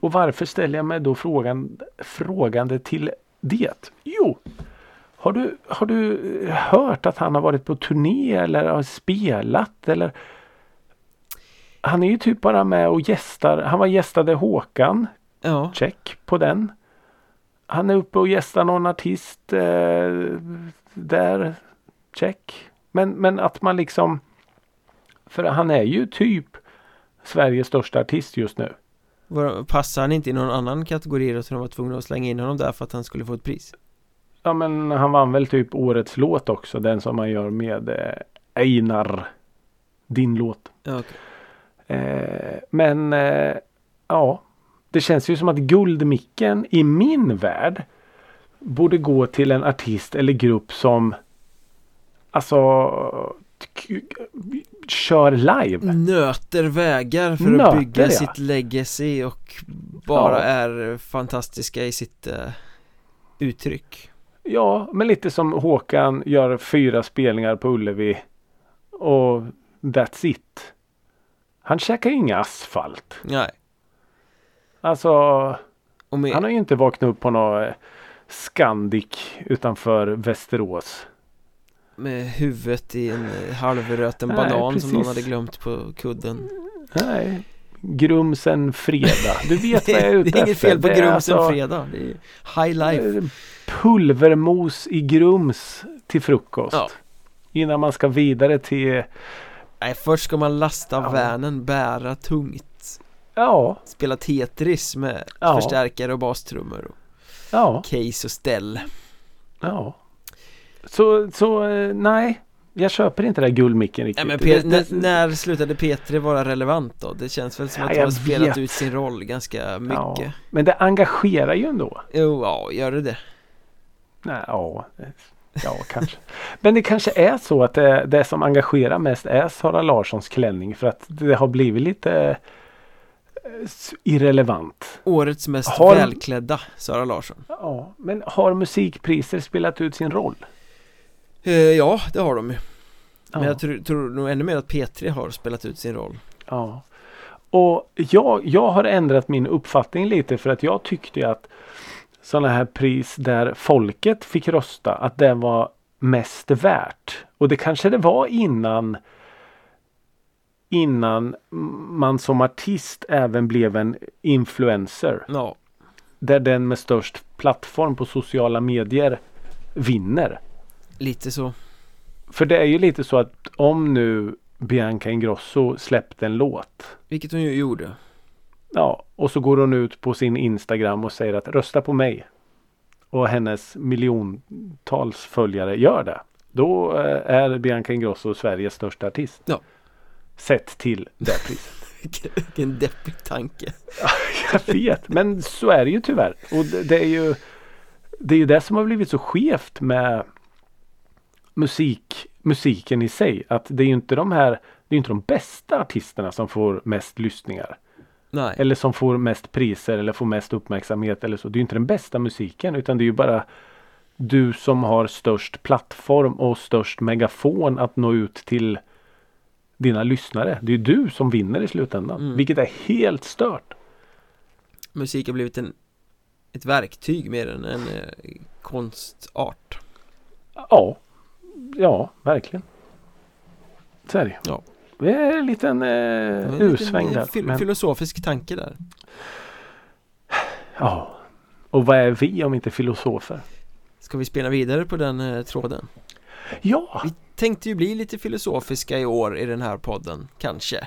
Och varför ställer jag mig då frågan, frågande till det? Jo, har du, har du hört att han har varit på turné eller har spelat eller? Han är ju typ bara med och gästar. Han var gästade Håkan Ja, check på den. Han är uppe och gästar någon artist eh, där. Check. Men, men att man liksom. För han är ju typ Sveriges största artist just nu. Passar han inte i någon annan kategori då så de var tvungna att slänga in honom där för att han skulle få ett pris? Ja men han vann väl typ årets låt också. Den som man gör med eh, Einar. Din låt. Ja, okej. Eh, men eh, ja. Det känns ju som att Guldmicken i min värld borde gå till en artist eller grupp som alltså kör live. Nöter vägar för Nöter, att bygga ja. sitt legacy och bara Ja. är fantastiska i sitt eh, uttryck Ja, men lite som Håkan gör fyra spelningar på Ullevi och that's it. Han käkar ju inga asfalt. Nej, Alltså med, han har ju inte vaknat upp på något eh, Scandic utanför Västerås. Med huvudet i en eh, halvröten banan som någon precis. hade glömt på kudden Nej. Grumsen fredag. Du vet vad jag är ute Det är inget efter. fel på Grumsen alltså, fredag, det är high life Pulvermos i Grums till frukost. Ja. Innan man ska vidare till Nej, först ska man lasta Ja. vanen, bära tungt Ja, Spela Tetris med Ja. förstärkare och bastrummor och ja, case och ställ ja. Så, så eh, nej. Jag köper inte det där guldmicken riktigt. men Det- Pe- det- när, slutade P3 vara relevant då? Det känns väl som att de har spelat vet. ut sin roll ganska mycket Ja, men det engagerar ju ändå. Jo, ja, gör det det? Nej, ja, ja kanske. Men det kanske är så att det, det som engagerar mest är Sara Larssons klänning för att det har blivit lite eh, irrelevant. Årets mest Har- välklädda Sara Larsson Ja, men har musikpriser spelat ut sin roll? Eh, Ja, det har de ju Men Ja. jag tror, tror nog ännu mer att P3 har spelat ut sin roll Ja. Och jag, jag har ändrat min uppfattning lite för att jag tyckte att sådana här pris där folket fick rösta att det var mest värt. Och det kanske det var innan innan man som artist även blev en influencer. Ja, Där den med störst plattform på sociala medier vinner. Lite så. För det är ju lite så att om nu Bianca Ingrosso släppte en låt. Vilket hon ju gjorde. Ja, och så går hon ut på sin Instagram och säger att rösta på mig. Och hennes miljontals följare gör det. Då eh, är Bianca Ingrosso Sveriges största artist. Ja. Sett till det priset. Vilken- Vilken deppig tanke. Jag vet, men så är det ju tyvärr. Och det, det är ju Det är ju det som har blivit så skevt med musik, musiken i sig. Att det är ju inte de här Det är ju inte de bästa artisterna som får mest lyssningar. Nej, Eller som får mest priser eller får mest uppmärksamhet eller så. Det är ju inte den bästa musiken utan det är ju bara du som har störst plattform och störst megafon att nå ut till dina lyssnare. Det är ju du som vinner i slutändan. Mm. Vilket är helt stört. musik har blivit en ett verktyg mer än en eh, konstart. Ja, ja verkligen. Så är det. Ja. Det är en liten eh, ursväng liten, där. eh, fil- Men, Filosofisk tanke där. ja. Och vad är vi om inte filosofer? Ska vi spela vidare på den eh, tråden? Ja, Vi tänkte ju bli lite filosofiska i år i den här podden, kanske.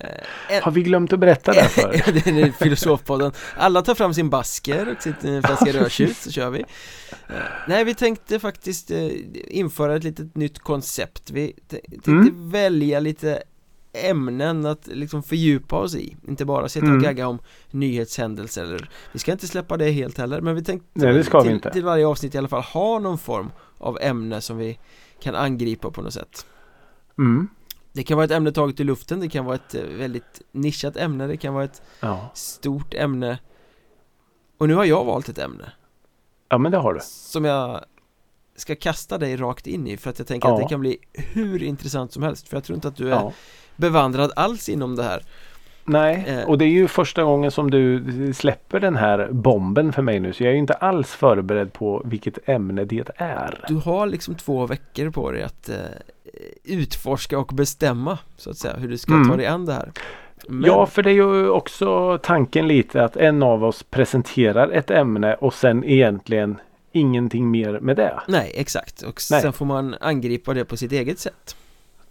Eh, har vi glömt att berätta det för er? den är filosofpodden Alla tar fram sin basker och sitt eh, flaska rödtjut så kör vi eh, Nej vi tänkte faktiskt införa ett litet nytt koncept Vi tänkte Mm. välja lite ämnen att liksom fördjupa oss i Inte bara sitta och Mm. gagga om nyhetshändelser eller Vi ska inte släppa det helt heller men vi tänkte Nej, det ska vi till, inte. till varje avsnitt i alla fall ha någon form av ämne som vi kan angripa på något sätt Mm. Det kan vara ett ämne taget i luften, det kan vara ett eh, väldigt nischat ämne, det kan vara ett Ja. stort ämne Och nu har jag valt ett ämne ja, men det har du. Som jag ska kasta dig rakt in i för att jag tänker Ja. att det kan bli hur intressant som helst För jag tror inte att du är Ja. bevandrad alls inom det här Nej, Eh. och det är ju första gången som du släpper den här bomben för mig nu. Så jag är ju inte alls förberedd på vilket ämne det är. Du har liksom två veckor på dig att eh, utforska och bestämma så att säga hur du ska Mm. ta dig an det här Men, Ja, för det är ju också tanken lite att en av oss presenterar ett ämne och sen egentligen ingenting mer med det. Nej, exakt och Nej. sen får man angripa det på sitt eget sätt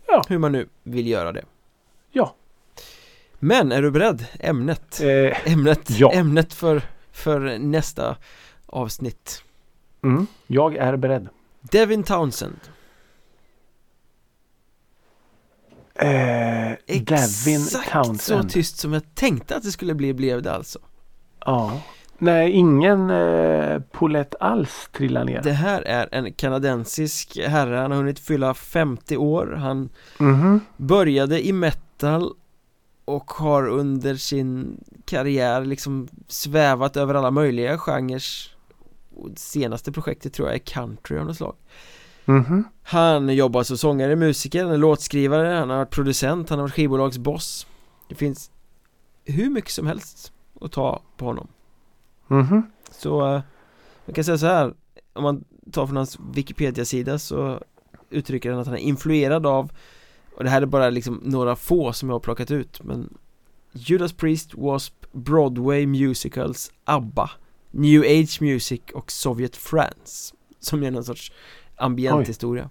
Ja. Hur man nu vill göra det Ja. Men är du beredd? Ämnet Eh, Ämnet, Ja. ämnet för, för nästa avsnitt mm, jag är beredd. Devin Townsend Eh, Devin Exakt Townsend. så tyst som jag tänkte att det skulle bli blev det alltså Ja. Nej, ingen eh, polett alls trillar ner. Det här är en kanadensisk herre, han har hunnit fylla 50 år Han Mhm. började i metal och har under sin karriär liksom svävat över alla möjliga genrer och det senaste projektet tror jag är country av något slag Mhm. Han jobbar som sångare, musiker, han är låtskrivare, han har varit producent, han har varit skivbolagsboss Det finns hur mycket som helst att ta på honom Mhm. Så eh, man kan säga så här Om man tar från hans Wikipedia-sida så uttrycker han att han är influerad av Och det här är bara liksom några få som jag har plockat ut men Judas Priest, W.A.S.P, Broadway musicals, ABBA New Age Music och Sovjet France Som är någon sorts ambienthistoria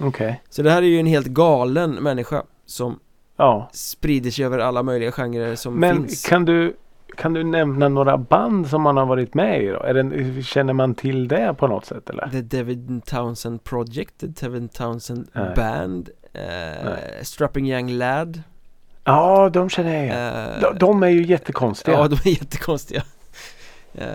Okej. Så det här är ju en helt galen människa som Ja. sprider sig över alla möjliga genrer som Men finns kan du kan du nämna några band som man har varit med i då? Är det, känner man till det på något sätt eller? The David Townsend Project, The David Townsend Nej. Band eh. Strapping Young Lad Ja, de känner jag igen. eh, De, de är ju jättekonstiga. Ja, de är jättekonstiga eh,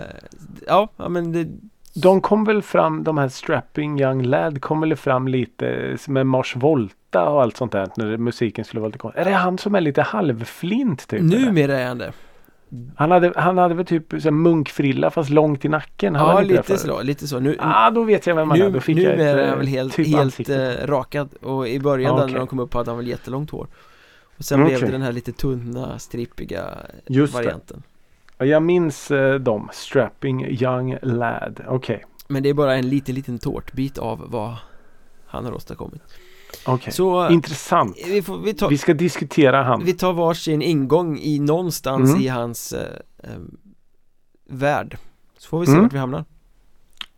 Ja, men det, De kom väl fram, de här Strapping Young Lad kom väl fram lite med Mars Volta och allt sånt där när musiken skulle vara lite konstig. Är det han som är lite halvflint typ? numera är han det Han hade, han hade väl typ så här munkfrilla fast långt i nacken. Ja, han det lite så, lite så nu, Ah, då vet jag vem han är. nu, Då fick jag ett, är eh, han väl helt, typ helt eh, rakad och i början Ja, där okej. när de kom upp hade han väl jättelångt hår och sen blev Okej. det den här lite tunna, strippiga Just det. varianten Ja, Jag minns eh, dem. Strapping Young Lad. Okej. Men det är bara en liten, liten tårtbit av vad han har åstadkommit Okej. Så Intressant. vi, får, vi, tar, Vi ska diskutera han. vi tar varsin ingång i någonstans Mm. i hans eh, eh, värld Så får vi se Mm. vart vi hamnar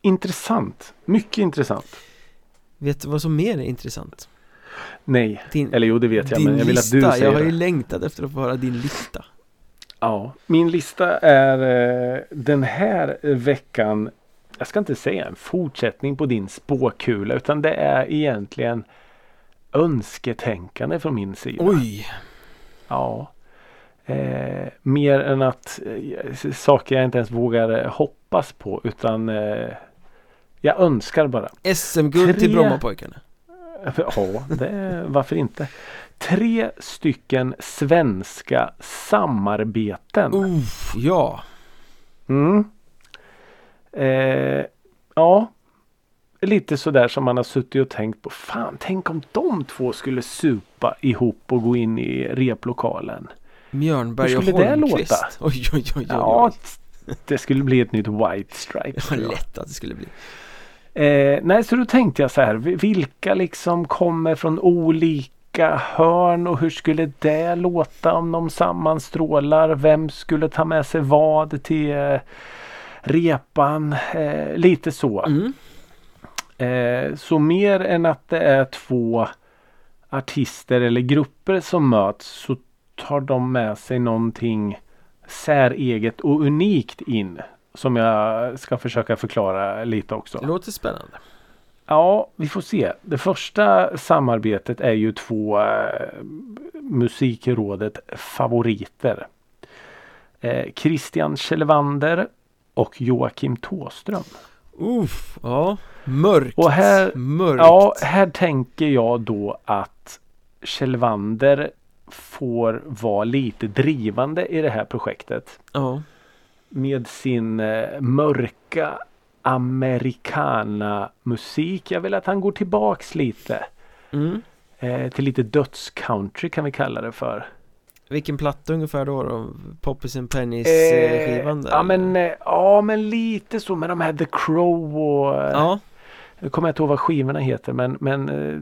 Intressant. Mycket intressant. Vet du vad som mer är intressant? Nej. Din, Eller jo, det vet jag. Men jag vill lista, att du säger jag har ju det. längtat efter att få höra din lista Ja, min lista är eh, den här veckan. Jag ska inte säga en fortsättning på din spåkula utan det är egentligen önsketänkande från min sida. Oj! Ja. Eh, mer än att eh, saker jag inte ens vågar eh, hoppas på utan eh, jag önskar bara. SM-guld till Brommapojkarna Ja, det, varför inte? Tre stycken svenska samarbeten. Uff, ja Mm. Eh, ja. Lite sådär som man har suttit och tänkt på. Fan, tänk om de två skulle supa ihop och gå in i replokalen. Mjörnberg Hur och skulle det Holmqvist låta? Oj, oj, oj, oj, Ja, det skulle bli ett nytt White Stripe. Det var tror jag. lätt att det skulle bli Eh, nej, så då tänkte jag så här. vi- Vilka liksom kommer från olika hörn och hur skulle det låta om de sammanstrålar? Vem skulle ta med sig vad till eh, repan? Eh, lite så. mm. Eh, så mer än att det är två artister eller grupper som möts så tar de med sig någonting säreget och unikt in. Som jag ska försöka förklara lite också. Det låter spännande Ja, vi får se. Det första samarbetet är ju två eh, musikrådet favoriter. Eh, Christian Kjellvander och Joakim Tåström. Uff, ja Mörkt Och här- Mörkt Ja, här tänker jag då att Kjellvander får vara lite drivande i det här projektet. ja. Med sin eh, mörka americana musik. Jag vill att han går tillbaks lite. Mm. Eh, till lite dödscountry kan vi kalla det för. Vilken platta ungefär då? då? Poppis and Pennies eh, skivan där? ja, men, eh, ja men lite så med de här The Crow och eh, Ja, Nu kommer jag inte ihåg vad skivorna heter men, men eh,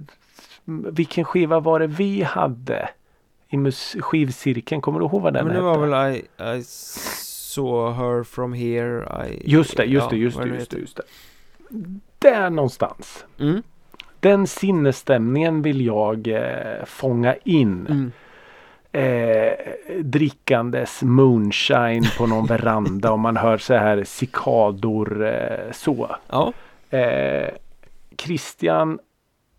vilken skiva var det vi hade i mus- skivcirkeln? Kommer du ihåg vad den men det hette? var väl I, I saw her from here I... Just det, just ja, det, just det, just det, just det. Där någonstans. Mm. Den sinnesstämningen vill jag eh, fånga in. Mm. Eh, drickandes moonshine på någon veranda och man hör så här cikador eh, så. Ja, Eh, Christian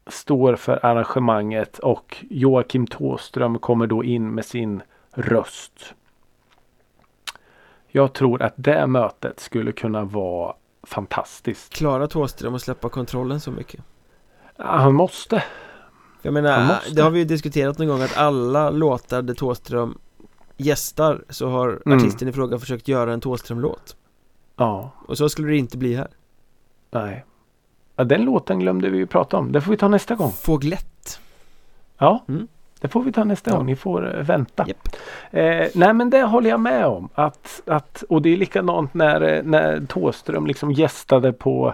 står för arrangemanget och Joakim Tåström kommer då in med sin röst. Jag tror att det mötet skulle kunna vara fantastiskt. Klara Thåström att släppa kontrollen så mycket Han måste. Jag menar, det har vi ju diskuterat någon gång att alla låtar där Thåström gästar så har Mm. artisten i fråga försökt göra en Thåström-låt Ja, Och så skulle det inte bli här nej. Ja, den låten glömde vi ju prata om. Det får vi ta nästa gång. Fåglett Ja, Mm. det får vi ta nästa Ja. gång. Ni får eh, vänta. Japp. Eh, nej men det håller jag med om. Att, att, och det är likadant när, eh, när Tåström liksom gästade på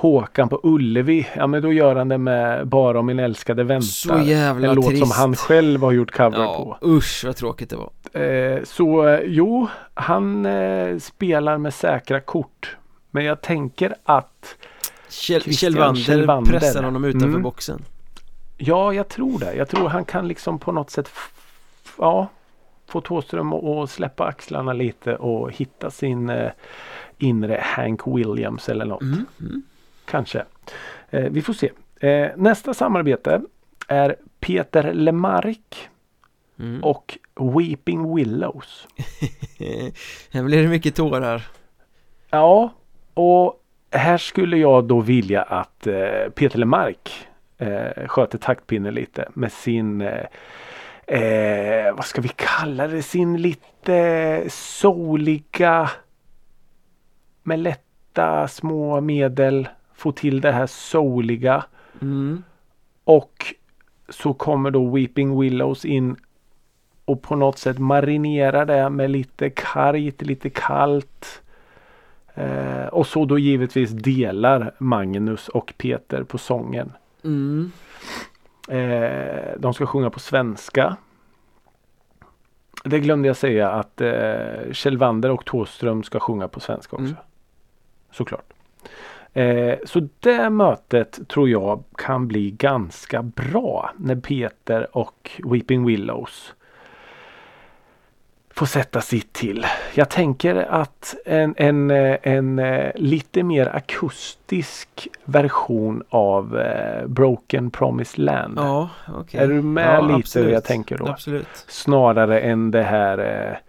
Håkan på Ullevi. Ja men då gör han det med Bara om min älskade väntar. Så jävla en låt trist som han själv har gjort cover Ja, usch vad tråkigt det var på. Eh, så eh, jo, han eh, spelar med säkra kort. Men jag tänker att Kjell, Kjell Wander pressar honom utanför Mm. boxen Ja, jag tror det. Jag tror han kan liksom på något sätt ja, få Thåström att släppa axlarna lite och hitta sin eh, inre Hank Williams eller något. mm. Mm. Kanske. Eh, vi får se. Eh, nästa samarbete är Peter Lemark Mm. och Weeping Willows. Här blir det mycket tårar Ja, och här skulle jag då vilja att eh, Peter Lemark eh, sköter taktpinnen lite med sin eh, eh, vad ska vi kalla det, sin lite souliga med lätta små medel få till det här souliga mm. och så kommer då Weeping Willows in och på något sätt marinerar det med lite kargt, lite kallt. Eh, och så då givetvis delar Magnus och Peter på sången. Mm. Eh, de ska sjunga på svenska. Det glömde jag säga att eh, Kjell Wander och Thåström ska sjunga på svenska också. Mm. Såklart. Eh, så det mötet tror jag kan bli ganska bra när Peter och Weeping Willows får sätta sitt till. Jag tänker att en, en, eh, en, eh, lite mer akustisk version av Broken Promised Land. Ja, okej. Är du med ja, lite absolut. hur jag tänker då? Absolut. Snarare än det här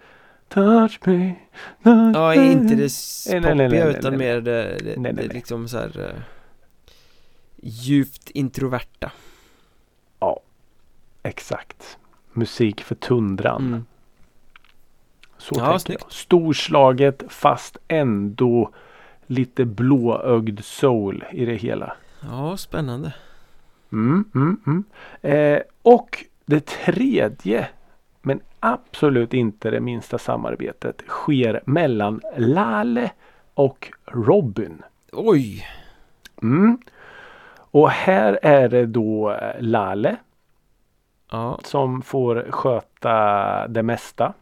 Touch me, touch Ja, inte det poppiga utan mer det, det, Nej, nej, det liksom så här eh, djupt introverta. Exakt. Musik för tundran. Mm. Så Ja, tänker snyggt. jag. Storslaget fast ändå lite blåögd soul i det hela. Ja, spännande. Mm, mm, mm. Eh, och det tredje men absolut inte det minsta samarbetet sker mellan Lale och Robin. Oj! Mm. Och här är det då eh, Lale Ja, som får sköta det mesta.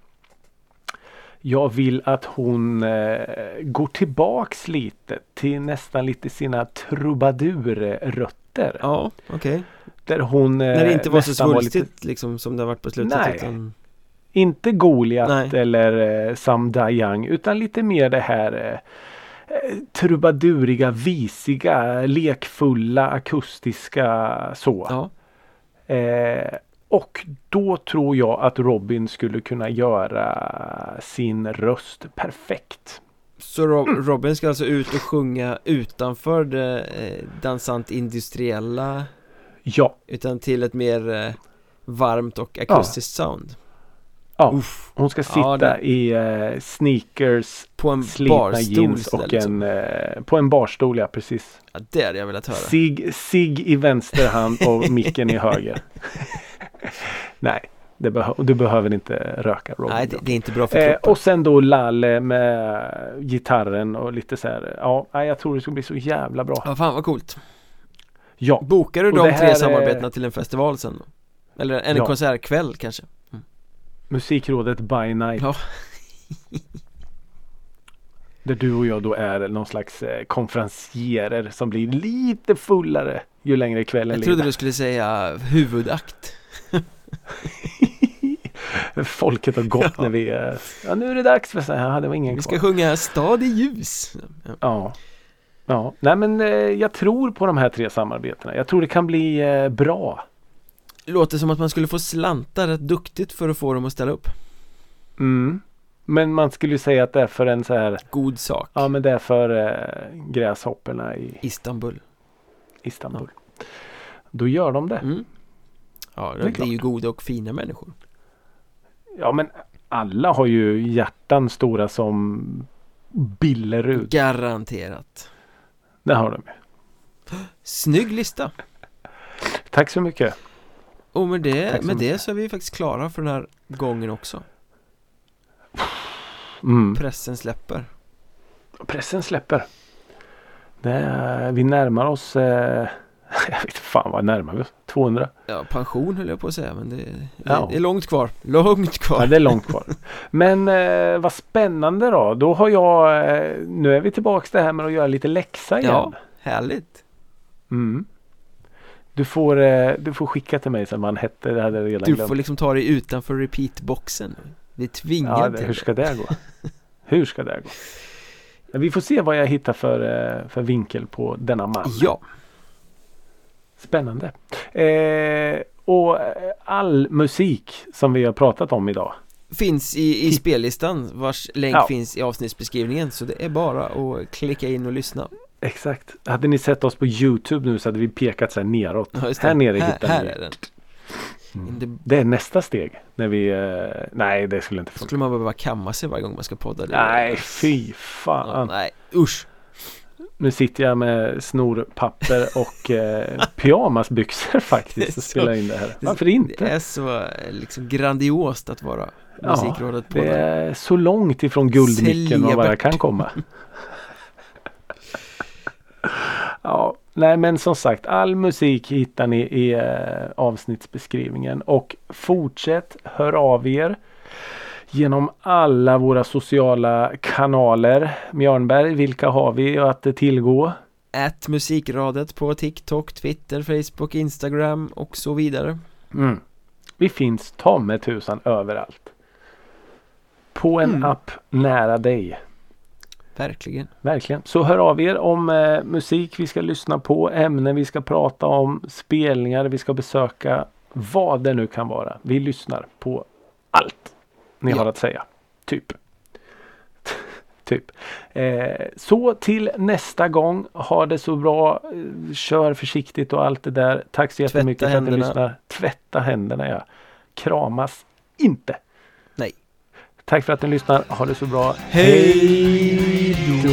Jag vill att hon eh, går tillbaks lite till nästan lite sina trubadurrötter. ja okej. Där hon eh, När det inte var så svulstigt liksom som det har varit på slutet. Nej. Utan, Inte Goliat Nej. eller eh, Sam Dayang utan lite mer det här eh, eh, trubaduriga, visiga, lekfulla, akustiska så. ja, Eh, och då tror jag att Robin skulle kunna göra sin röst perfekt. så Ro- Mm. Robin ska alltså ut och sjunga utanför det eh, dansant industriella Ja, utan till ett mer eh, varmt och akustiskt sound. ja. Uff, hon ska sitta Ja, det- i eh, sneakers, på en slitna barstol jeans och liksom. en eh, på en barstol ja precis. Ja, det hade jag velat höra. Sig, sig i vänster hand och micken i höger. Nej, behö- du behöver inte röka Robin. Nej, det, det är inte bra för Eh, kroppen. och sen då Lalle med gitarren och lite så här. Ja, jag tror det ska bli så jävla bra. Ja, fan vad coolt. Ja, Bokar du Och de tre är- samarbetena till en festival sen då? Eller en Ja. konsertkväll kanske? Musikrådet by night. Ja. Där du och jag då är någon slags eh, konferencierer som blir lite fullare ju längre kvällen Jag trodde lider. du skulle säga huvudakt. Folket har gått Ja. när vi. Ja, nu är det dags för så här. Det var ingen Vi kvar. ska sjunga Stad i ljus. Ja. Ja. Ja, nej men eh, jag tror på de här tre samarbetena. Jag tror det kan bli eh, bra. Låter som att man skulle få slanta rätt duktigt för att få dem att ställa upp. Mm. Men man skulle ju säga att det är för en så här God sak. Ja men det är för eh, gräshopporna i Istanbul. Istanbul. Då gör de det. Mm. Ja, Det det, är klart. ju goda och fina människor. Ja men alla har ju hjärtan stora som Billerud. Garanterat. Det har de. Snygg lista. Tack så mycket. Och med det, med det mycket. så är vi faktiskt klara för den här gången också. Mm. Pressen släpper. Pressen släpper. Det vi närmar oss eh, Jag vet fan vad närmar vi oss? 200? Ja, pension höll jag på att säga men det, det, Ja. det är långt kvar. Långt kvar. Ja, det är långt kvar. Men eh, vad spännande då. Då har jag eh, Nu är vi tillbaks det här med att göra lite läxa igen. Ja, härligt. Mm. Du får, eh, du får skicka till mig sen vad han hette. Det hade jag redan Du glömt. får liksom ta dig utanför repeatboxen. Vi är tvingade Ja, det, till hur ska det gå? hur ska det gå? Vi får se vad jag hittar för, eh, för vinkel på denna man. Ja, Spännande. Eh, och all musik som vi har pratat om idag. finns i, i spellistan vars länk Ja. finns i avsnittsbeskrivningen så det är bara att klicka in och lyssna. Exakt. Hade ni sett oss på Youtube nu så hade vi pekat så här neråt. Ja. Här nere här, hittar här ni. är den. Mm. Det Det är nästa steg. När vi... Eh, nej, det skulle inte funka. skulle man behöva kamma sig varje gång man ska podda. Det Nej, fy Ja, fan. nej, usch. Nu sitter jag med snorpapper och eh, pyjamasbyxor faktiskt och spelar in det här. Varför inte? Det är så eh, liksom grandiost att vara Ja, musikrådet på Det är så långt ifrån guldmicken man bara kan komma. ja, Nej men som sagt all musik hittar ni i eh, avsnittsbeskrivningen och fortsätt hör av er genom alla våra sociala kanaler. Mjörnberg, vilka har vi att tillgå? Ät musikradet på TikTok, Twitter, Facebook, Instagram och så vidare. Mm. Vi finns ta med tusan överallt. På en Mm. app nära dig. Verkligen. Verkligen. Så hör av er om eh, musik vi ska lyssna på, ämnen vi ska prata om, spelningar vi ska besöka. Vad det nu kan vara. Vi lyssnar på allt ni Ja. har att säga. Typ. typ. Eh, så till nästa gång. Ha det så bra. Eh, Kör försiktigt och allt det där. Tack så jättemycket för att ni händerna. lyssnar. Tvätta händerna ja. Kramas inte. Nej. Tack för att ni lyssnar. Ha det så bra. Hej då!